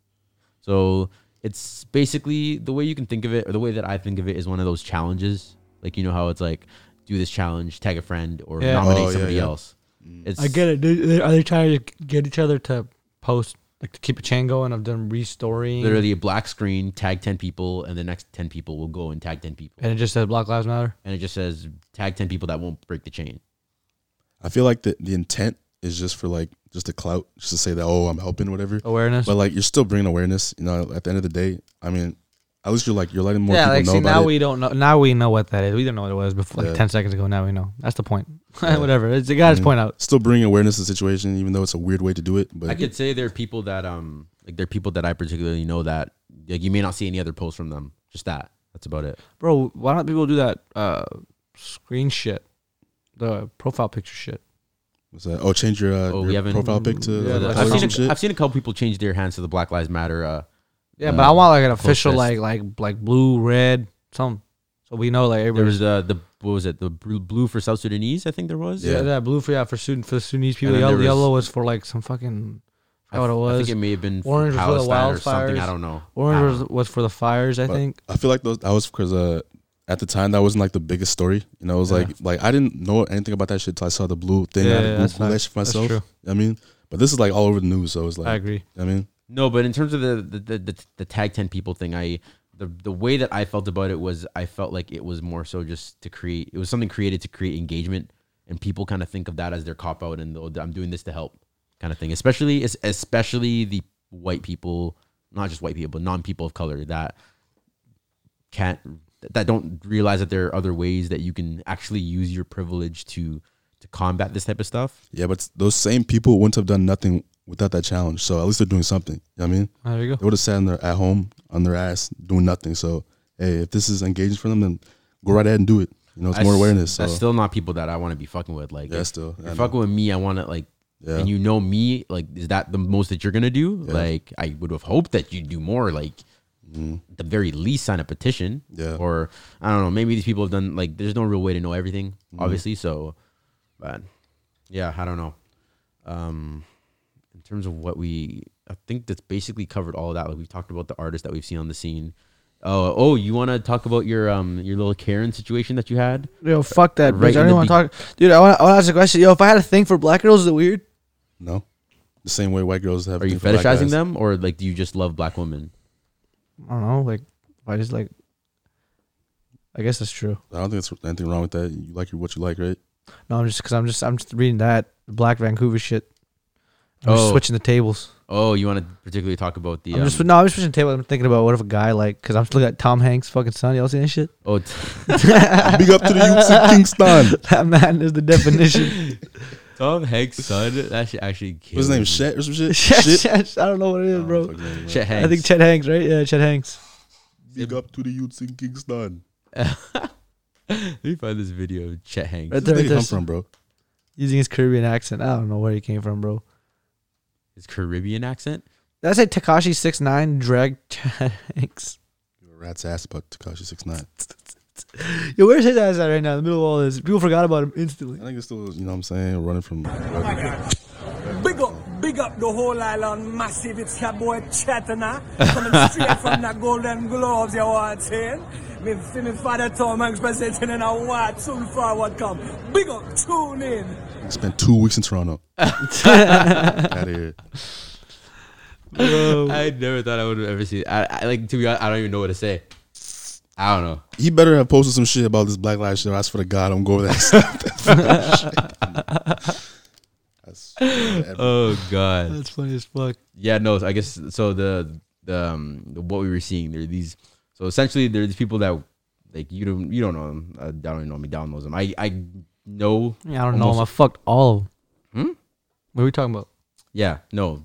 So it's basically the way you can think of it, or the way that I think of it, is one of those challenges. Like you know how it's like, do this challenge, tag a friend, or Yeah. nominate Oh, somebody yeah. else. Mm. It's I get it. They- they- Are they trying to get each other to post, like to keep a chain going of them restoring? literally a black screen, tag ten people, and the next ten people will go and tag ten people, And it just says Black Lives Matter. and it just says tag ten people that won't break the chain. I feel like the, the intent is just for like just a clout, just to say that oh I'm helping whatever Awareness. But like you're still bringing awareness. You know, at the end of the day, I mean, at least you're like you're letting more yeah, people like know see about now it. we don't know. Now we know what that is. We didn't know what it was before, like ten seconds ago. Now we know. That's the point. Yeah. Whatever. It's, you got to Mhm. point out. Still bringing awareness to the situation, even though it's a weird way to do it. But I could say there are people that um like there are people that I particularly know that like you may not see any other posts from them. Just that. That's about it. Bro, why don't people do that uh screen shit? The profile picture shit. What's that? Oh, change your, uh, Oh, your we haven't. profile pic to. Yeah, uh, I've some seen, shit. a, I've seen a couple people change their hands to the Black Lives Matter. Uh, Yeah, uh, but I want like an official protest. like like like blue, red, some so we know like There everybody's was uh, the what was it? The blue blue for South Sudanese. I think there was. yeah, yeah, blue for yeah for student for Sudanese people. then Yellow, there was- yellow was for like some fucking I forgot what it I was. think it may have been Orange was for the Palestine or something. wildfires. I don't know. I Orange don't was, was for the fires, I But think. I feel like those that was because uh, at the time that wasn't like the biggest story. You know, it was Yeah. like like I didn't know anything about that shit till I saw the blue thing. Yeah, I had yeah, to that's Google that shit for That's myself. true. I mean, but this is like all over the news, so it's like I agree. I mean, No, but in terms of the the, the the the tag ten people thing, I the the way that I felt about it was I felt like it was more so just to create. It was something created to create engagement, and people kind of think of that as their cop out, and oh, I'm doing this to help, kind of thing. Especially especially the white people, not just white people, but non people of color that can't that don't realize that there are other ways that you can actually use your privilege to to combat this type of stuff. yeah, but those same people wouldn't have done nothing without that challenge. So at least they're doing something. You know what I mean, ah, There you go. they would have sat in their, at home on their ass doing nothing. So hey, if this is engaging for them, then go right ahead and do it. You know, it's I more s- awareness. So That's still not people that I want to be fucking with. Like, Yeah, if still, if you're fucking with me, I want to like, Yeah. and you know me, like, is that the most that you're gonna do? Yeah. Like, I would have hoped that you'd do more. Like, at the very least, sign a petition. Mm-hmm. Yeah. Or I don't know. Maybe these people have done like. There's no real way to know everything, Mm-hmm. obviously. So, but yeah, I don't know. Um, in terms of what we I think that's basically covered all of that. Like we've talked about the artists that we've seen on the scene. Oh, oh, you want to talk about your um your little Karen situation that you had? Yo, fuck that, Right bitch. I don't the want be- to talk, dude. I want to ask a question. Yo, if I had a thing for black girls, is it weird? No, the same way white girls have. Are you thing for black fetishizing them, or like do you just love black women? I don't know. Like, if I just like, I guess that's true. I don't think there's anything wrong with that. You like what you like, right? No, I'm just because I'm just I'm just reading that Black Vancouver shit. I'm just Oh. switching the tables. Oh, you want to particularly talk about the? I'm just um, no, I'm just switching the tables. I'm thinking about what if a guy like because I'm just looking at Tom Hanks fucking son. Y'all see that shit? Oh, Big up to the youths in Kingston. that man is the definition. Tom Hanks' son. That shit actually. What's his kills name? me. Shet or some shit? Chet, Shit. Chet- I don't know what it is, oh, bro. fucking name, Chet I think Chet Hanks, right? Yeah, Chet Hanks. Big up to the youths in Kingston. Let me find this video of Chet Hanks. Right Where there, did right he there. come from, bro? Using his Caribbean accent. I don't know where he came from, bro. His Caribbean accent. Did I say Tekashi six nine drag Chet Hanks? Give a rat's ass but Tekashi six nine. Yo, where's his ass at right now? In the middle of all this, people forgot about him instantly. I think it's still, you know what I'm saying, running from. Oh Big up, big up the whole island, massive. It's your boy Chetana, coming straight from the Golden Globes. You want saying? Me, see me father Tom Hanks presenting in a what soon forward come. Big up, tune in. Spent two weeks in Toronto. Out of here. I never thought I would have ever seen. I, I like to be honest. I don't even know what to say. I don't know. He better have posted some shit about this Black Lives shit. I swear to God, I'm going over that. That's, Oh God. That's funny as fuck. Yeah, no. I guess so. The the um the, what we were seeing there. are These so essentially there are these people that like you don't you don't know them. I don't even know me. Down knows them. I I know. Yeah, I don't know him. I almost- fucked all. Hmm? What are we talking about? Yeah. No.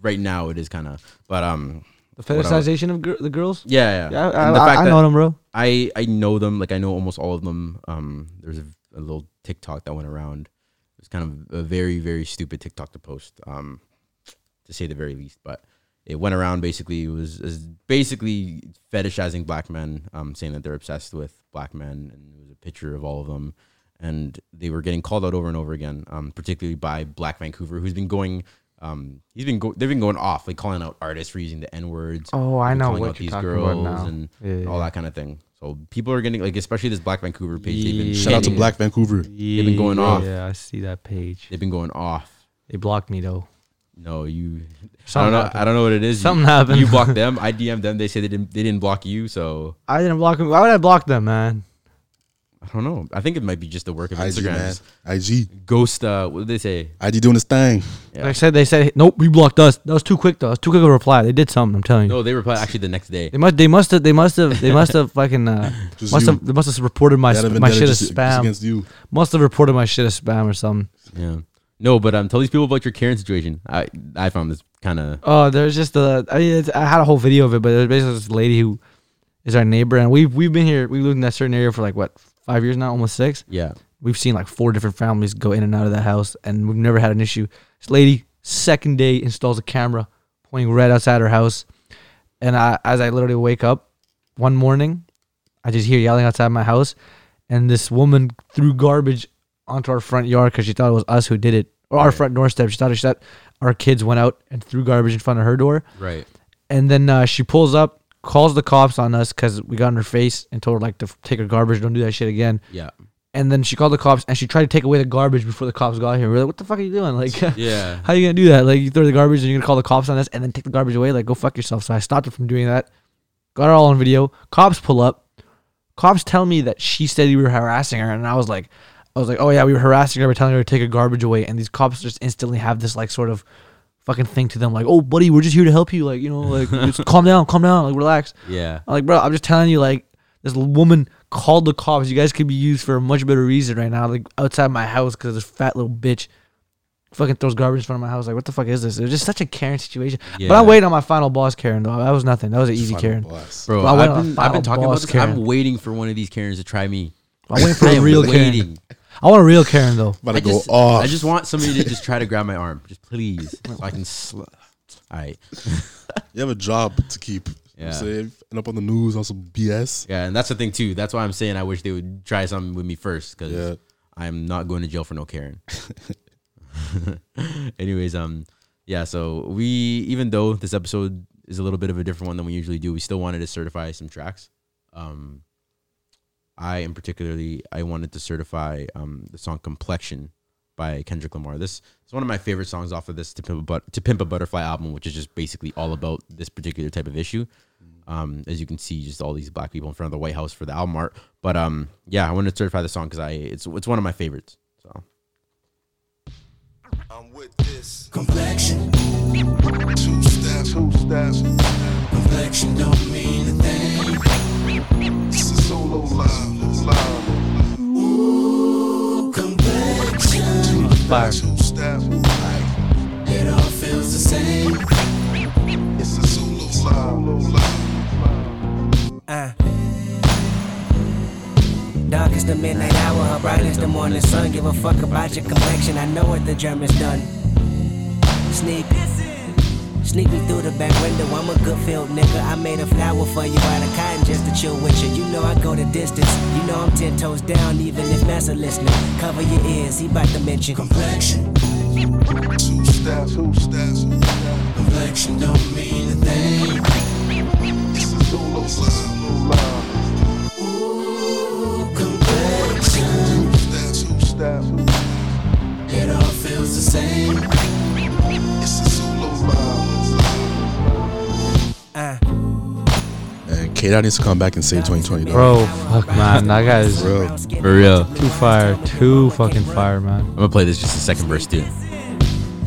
Right now it is kind of. But um. The what I was- fetishization of gir- the girls? Yeah, yeah. Yeah, I, And the I, fact I that know them, bro. I I know them. Like I know almost all of them. Um, there's a, a little TikTok that went around. It was kind of a very very stupid TikTok to post. Um, to say the very least, but it went around. Basically, it was, it was basically fetishizing black men. Um, saying that they're obsessed with black men, and it was a picture of all of them. And they were getting called out over and over again, um, particularly by Black Vancouver, who's been going. Um, he's been go- they've been going off, like calling out artists for using the n words. Oh, I know calling what out you're these talking girls about now. and Yeah, all yeah. that kind of thing. So people are getting like, especially this Black Vancouver page. They've been Shout out to getting- Black Vancouver. They've been going off. Yeah, I see that page. They've been going off. They blocked me though. No, you. I don't know. happened. I don't know what it is. Something you, happened. You blocked them. I DM'd them. They say they didn't. They didn't block you. So I didn't block them. Why would I block them, man? I don't know. I think it might be just the work of IG, Instagram. man. Just IG. Ghost. Uh, what did they say? IG doing his thing. Yeah. Like I said, they said nope. We blocked us. That was too quick though. That was too quick of a reply. They did something. I'm telling you. No, they replied actually the next day. They must. They must have. They must have. They must have fucking. Uh, Just must you. have. They must have reported my They my vendetta shit as just- just spam. against you. Must have reported my shit as spam or something. Yeah. No, but um, tell these people about your Karen situation. I I found this kind of. Oh, there's just a. I, mean, it's, I had a whole video of it, but there's basically this lady who is our neighbor, and we've we've been here. We lived in that certain area for like what five years now, almost six. Yeah. We've seen like four different families go in and out of the house, and we've never had an issue. This lady, second day, installs a camera pointing right outside her house, and I, as I literally wake up one morning, I just hear yelling outside my house, and this woman threw garbage onto our front yard because she thought it was us who did it, or our front doorstep. She thought she thought our kids went out and threw garbage in front of her door. Right. And then uh, she pulls up, calls the cops on us because we got in her face and told her like to f- take her garbage, don't do that shit again. Yeah. And then she called the cops and she tried to take away the garbage before the cops got here. We're like, what the fuck are you doing? Like, Yeah. how you gonna do that? Like, you throw the garbage and you're gonna call the cops on us and then take the garbage away? Like, go fuck yourself. So I stopped her from doing that. Got her all on video. Cops pull up. Cops tell me that she said we were harassing her, and I was like, I was like, oh yeah, we were harassing her, we're telling her to take her garbage away, and these cops just instantly have this like sort of fucking thing to them, like, oh buddy, we're just here to help you, like you know, like just calm down, calm down, like relax. Yeah. I'm like, bro, I'm just telling you, like, this woman called the cops. You guys could be used for a much better reason right now, like outside my house, because this fat little bitch fucking throws garbage in front of my house. Like, what the fuck is this? It was just such a Karen situation. But I'm waiting on my final boss, Karen. Though that was nothing. That was an easy Final Karen. boss. Bro, I went I've been, I've been talking about boss this. Karen. I'm waiting for one of these Karens to try me. I'm waiting for a am real waiting. Karen. I want a real Karen though. About I to go just, off. I just want somebody to just try to grab my arm, just please, so I can. Sl- all right. You have a job to keep. Yeah. Yeah. Say, end up on the news on some BS. Yeah, and that's the thing too. That's why I'm saying I wish they would try something with me first because Yeah. I'm not going to jail for no Karen. Anyways, um, yeah, so we even though this episode is a little bit of a different one than we usually do, we still wanted to certify some tracks. Um, I in particularly I wanted to certify um, the song "Complexion" by Kendrick Lamar. This is one of my favorite songs off of this "To Pimp a, but- to Pimp a Butterfly" album, which is just basically all about this particular type of issue. Um, as you can see, just all these black people in front of the White House for the album art. But um, yeah, I wanted to certify the song because I it's it's one of my favorites. So Complexion. Two steps. Two steps. Complexion don't mean a thing. Complexion. Fire. Two steps. It all feels the same. It's a solo live. Uh. Dark is the midnight hour, her bright is the morning sun. Give a fuck about your complexion, I know what the Germans done. Sneak, sneak me through the back window. I'm a good field nigga. I made a flower for you out of cotton just to chill with you. You know I go the distance. You know I'm ten toes down, even if Massa listening. Cover your ears, he bout to mention complexion. Two steps. Two steps. Complexion don't mean a thing. It's a Zulu live. Ooh, complexion. Two steps. Two steps. It all feels the same. It's a Zulu Uh. And K Dot needs to come back and save 2020. Dog. Bro, fuck man, that guy's Bro. for real, too fire, too fucking fire, man. I'm gonna play this just a second verse too.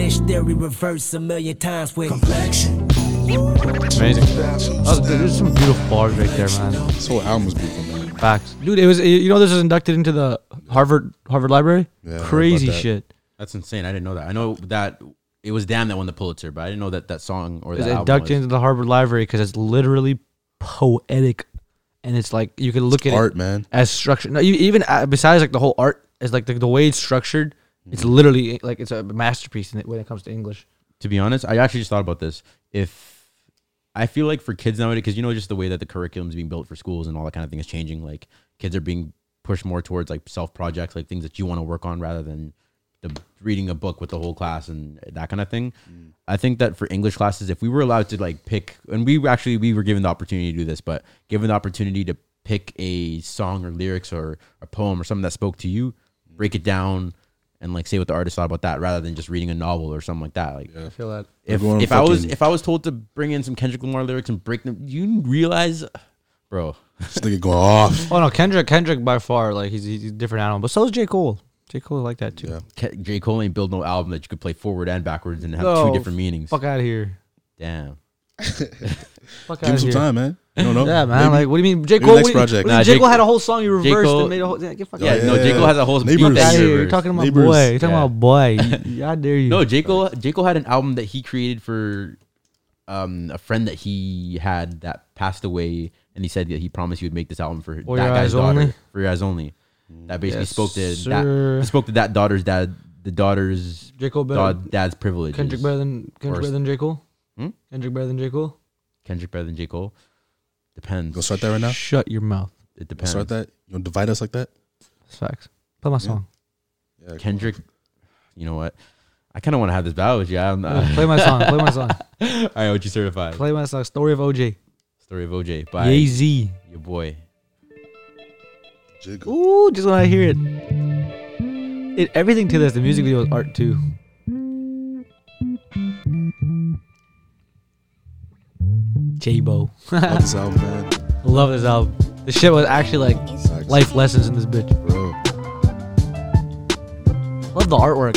Lynch theory reverse a million times with complexion. Amazing. Oh, dude, there's some beautiful bars right there, man. This whole album was beautiful, man. Facts, dude. It was you know this was inducted into the Harvard Harvard Library. Yeah, Crazy that. shit. That's insane. I didn't know that. I know that it was Damn that won the Pulitzer, but I didn't know that that song or It's that album inducted was. into the Harvard Library because it's literally poetic, and it's like you can look at art, it man. as structured. No, you, even uh, besides like the whole art is like the, the way it's structured. It's literally like it's a masterpiece in it when it comes to English. to be honest, I actually just thought about this. If I feel like for kids nowadays, because you know, just the way that the curriculum is being built for schools and all that kind of thing is changing. Like kids are being pushed more towards like self projects, like things that you want to work on, rather than the reading a book with the whole class and that kind of thing. Mm. I think that for English classes, if we were allowed to like pick, and we actually we were given the opportunity to do this, but given the opportunity to pick a song or lyrics or a poem or something that spoke to you, break it down. And like say what the artist thought about that, rather than just reading a novel or something like that. Like I feel that. if, We're if I was if I was told to bring in some Kendrick Lamar lyrics and break them, you realize, bro. This nigga going off. Oh no, Kendrick Kendrick by far like he's, he's a different animal, but so is J Cole. J Cole like that too. Yeah. Ke- J Cole ain't build no album that you could play forward and backwards and have No, two different meanings. Fuck out of here. Damn. Fuck Give him some here. time, man. I don't know. Yeah, man. Maybe- like, what do you mean, J maybe Cole? next what do you- project. what do you- Nah, J J- Cole had a whole song you J. reversed Cole- and made a whole. Yeah, get fuck Yeah, out. no, J Cole has a whole Neighbors. beat that Out he here, you're reversed. talking about Neighbors. boy. You're talking Yeah. about boy. You- How dare you? No, J Cole. J Cole had an album that he created for um, a friend that he had that passed away, and he said that he promised he would make this album for For that Your guy's Eyes daughter. Only? For your eyes only. That basically Yes, spoke to sir. that. Spoke to that daughter's dad. The daughter's J Cole better. dad, dad's privilege. Kendrick better than Kendrick Or- better than J Cole. Hmm? Kendrick better than J Cole. Kendrick better than J Cole. Depends. Gonna start that right now. Shut your mouth. It Gonna depends. start that. You gonna divide us like that? Facts. Play my song. Yeah. Kendrick. You know what? I kind of want to have this battle with you. I'm, Yeah, play my song. Play my song. All right, what you certified? Play my song. Story of OJ. Story of OJ by Jay Z. your boy. Jigga. Ooh, just when I hear it. It everything to this. The music video is art too. J Bo. Mm. Love this album, man. Love this album. The shit was actually like Facts. life lessons in this bitch. Bro. Love the artwork.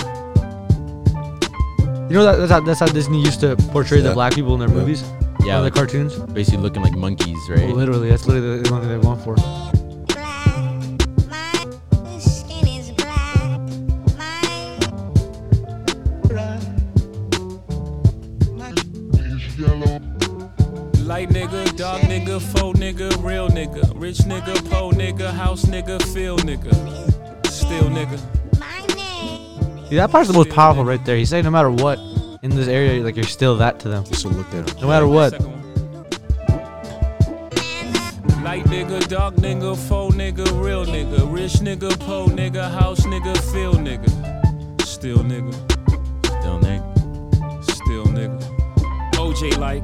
You know that, that's how that's how Disney used to portray the Yeah. black people in their Yeah. movies. Yeah, on the like, cartoons. basically looking like monkeys, right? Oh, literally, that's literally the only thing they want for. Nigga, faux nigga, real nigga, rich nigga, po nigga, house nigga, feel nigga, still nigga. See, that part's the most powerful right there. He's saying no matter what in this area, like you're still that to them. Just look there. No matter what. Light nigga, dark nigga, faux nigga, real nigga, rich nigga, po nigga, house nigga, feel nigga, still nigga, Still nigga. still nigga. OJ like,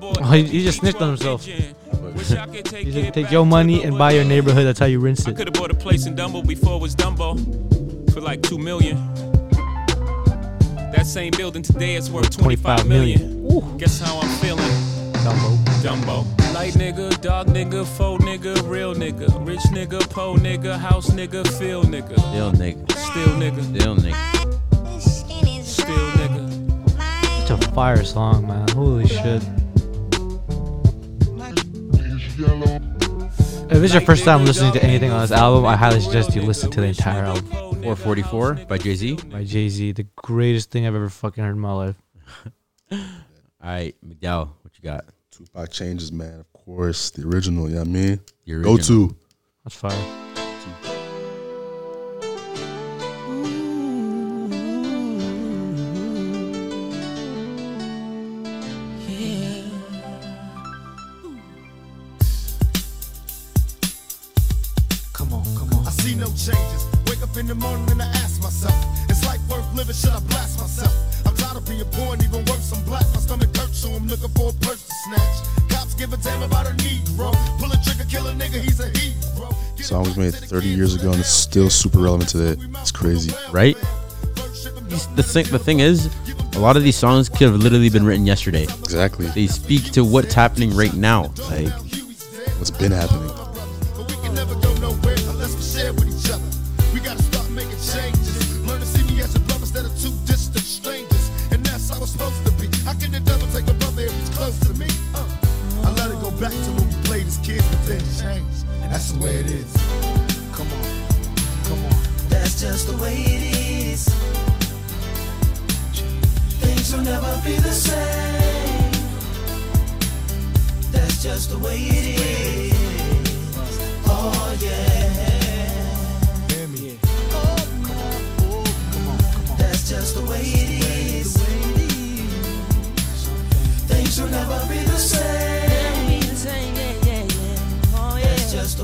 I bought Oh, he, he just snitched on himself. Wish I could take He's take your money and buy your neighborhood. That's how you rinse I it. could have bought a place in Dumbo before it was Dumbo for like two million. That same building today is worth 25 million. Guess how I'm feeling? Dumbo. Dumbo. Light nigga, dog nigga, faux nigga, real nigga, rich nigga, po nigga, house nigga, feel nigga, Still nigga. still nigga, Still nigga. still nigga. Such a fire song, man. Holy shit. If it's your first time listening to anything on this album, I highly suggest you listen to the entire album 444 by Jay Z. by Jay Z. The greatest thing I've ever fucking heard in my life. All right, McDowell, what you got? Tupac changes, man. Of course, the original. You know what I mean? Go to. That's fire. Changes. Wake up in the morning and I ask myself, is life worth living? Should I blast myself? I'm tired of being poor and even worse, I'm black. My stomach hurts, so I'm looking for a purse to snatch. Cops give a damn about a Negro. Pull a trigger, kill a nigga, he's a hero. Song was made 30 years ago and it's still super relevant today. It's crazy. Right? The thing, the thing is, a lot of these songs could have literally been written yesterday. Exactly. They speak to what's happening right now. Like, What's been happening? Way it is. Come on, come on. That's just the way it is. Things will never be the same. That's just the way it is.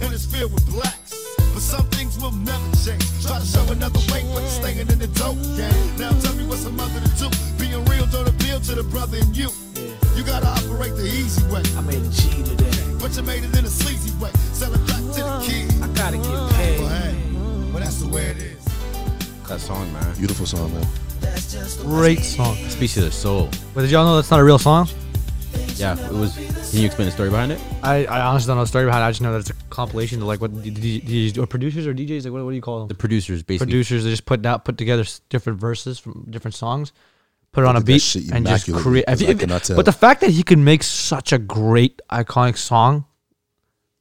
and it's filled with blacks. But some things will never change. Try to show another way, but you're staying in the dope game. Now tell me what's a mother to do. Being real don't appeal to the brother in you. You gotta operate the easy way. I made a G today. But you made it in a sleazy way. Sell it back to the kids. I gotta get paid. But hey, but that's the way it is. that song, man. Beautiful song, man. Great song. Speaks to the soul. But did y'all know that's not a real song? Yeah, it was. Can you explain the story behind it? I, I honestly don't know the story behind it. I just know that it's a compilation of like what D- D- DJs or producers or DJs like what, what do you call them? The producers basically. producers they just put out put together s- different verses from different songs, put it on a did that beat shit and just immaculately, create. 'cause I cannot tell. But the fact that he could make such a great iconic song,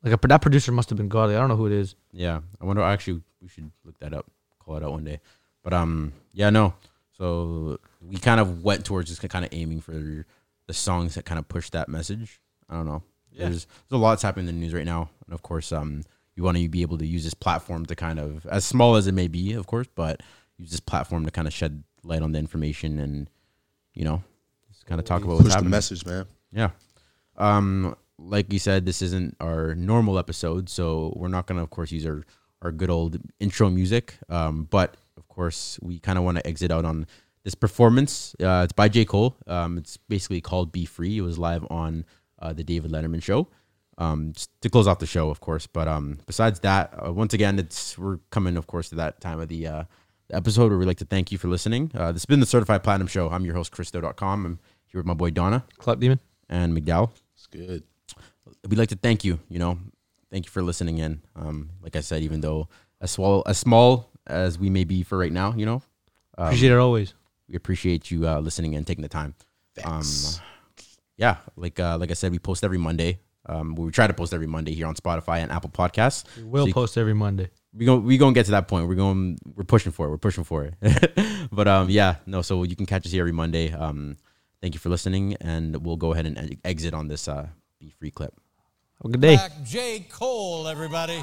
like a, that producer must have been godly. I don't know who it is. Yeah, I wonder. Actually, we should look that up. Call it out one day. But um, yeah, no. So we kind of went towards just kind of aiming for the songs that kind of push that message. I don't know. Yeah. There's there's a lot that's happening in the news right now, and of course, um, you want to be able to use this platform to kind of, as small as it may be, of course, but use this platform to kind of shed light on the information and, you know, just kind of talk about what's Push the happening. message, man. Yeah. Um, like you said, this isn't our normal episode, so we're not gonna, of course, use our our good old intro music. Um, but of course, we kind of want to exit out on this performance. Uh, it's by J Cole. Um, it's basically called "Be Free." It was live on uh, the David Letterman show. Um, to close off the show, of course. But um, besides that, uh, once again, it's we're coming, of course, to that time of the uh, episode where we like to thank you for listening. Uh, this has been the Certified Platinum Show. I'm your host, Christo.com. I'm here with my boy Dana. Club Demon. And McDowell. It's good. We'd like to thank you, you know, thank you for listening in. Um, like I said, even though as small, as small as we may be for right now, you know. Um, Appreciate it always. We appreciate you uh, listening and taking the time. Um, yeah, like uh, like I said, we post every Monday. Um, we try to post every Monday here on Spotify and Apple Podcasts. We will So you- post every Monday. we go we gonna get to that point. We're going we're pushing for it. We're pushing for it. but um yeah, no, so you can catch us here every Monday. Um thank you for listening and we'll go ahead and e- exit on this uh be free clip. Have a good day. Back J. Cole, everybody.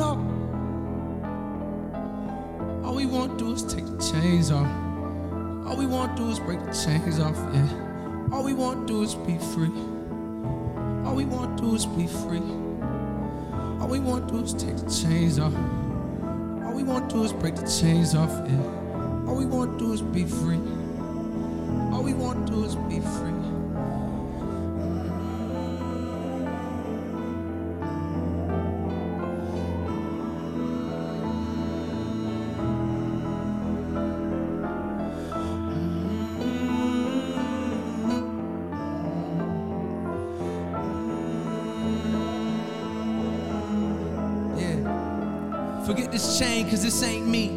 All we want to do is take the chains off. All we want to do is break the chains off, yeah. All we want to do is be free. All we want to do is be free. All we want to do is take the chains off. All we want to do is break the chains off, yeah. All we want to do is be free. All we want to do is be free. Cause this ain't me.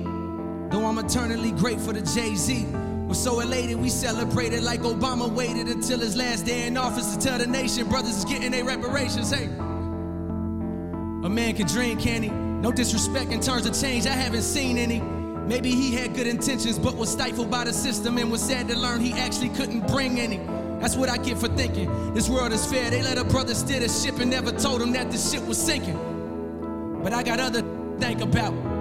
Though I'm eternally grateful to Jay Z. We're so elated, we celebrated like Obama waited until his last day in office to tell the nation brothers is getting their reparations. Hey, a man can dream, can he? No disrespect in terms of change, I haven't seen any. Maybe he had good intentions, but was stifled by the system and was sad to learn he actually couldn't bring any. That's what I get for thinking. This world is fair. They let a brother steer the ship and never told him that the ship was sinking. But I got other to think about,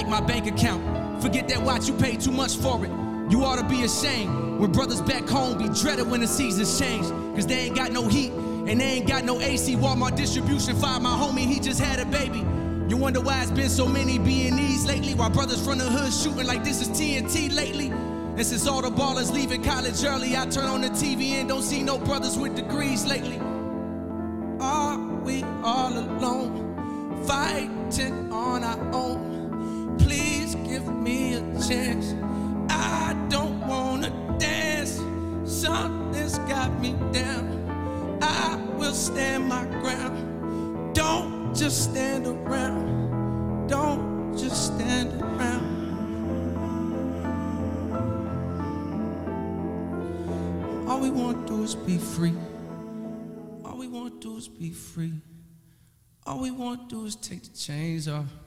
like my bank account. Forget that watch, you paid too much for it. You ought to be ashamed when brothers back home be dreaded when the seasons change. Cause they ain't got no heat and they ain't got no AC. Walmart distribution fired my homie, he just had a baby. You wonder why it's been so many B&Es lately? Why brothers from the hood shooting like this is TNT lately? And since all the ballers leaving college early, I turn on the TV and don't see no brothers with degrees lately. Chance. I don't wanna dance. Something's got me down. I will stand my ground. Don't just stand around. Don't just stand around. All we want to do is be free. All we want to do is be free. All we want to do is take the chains off.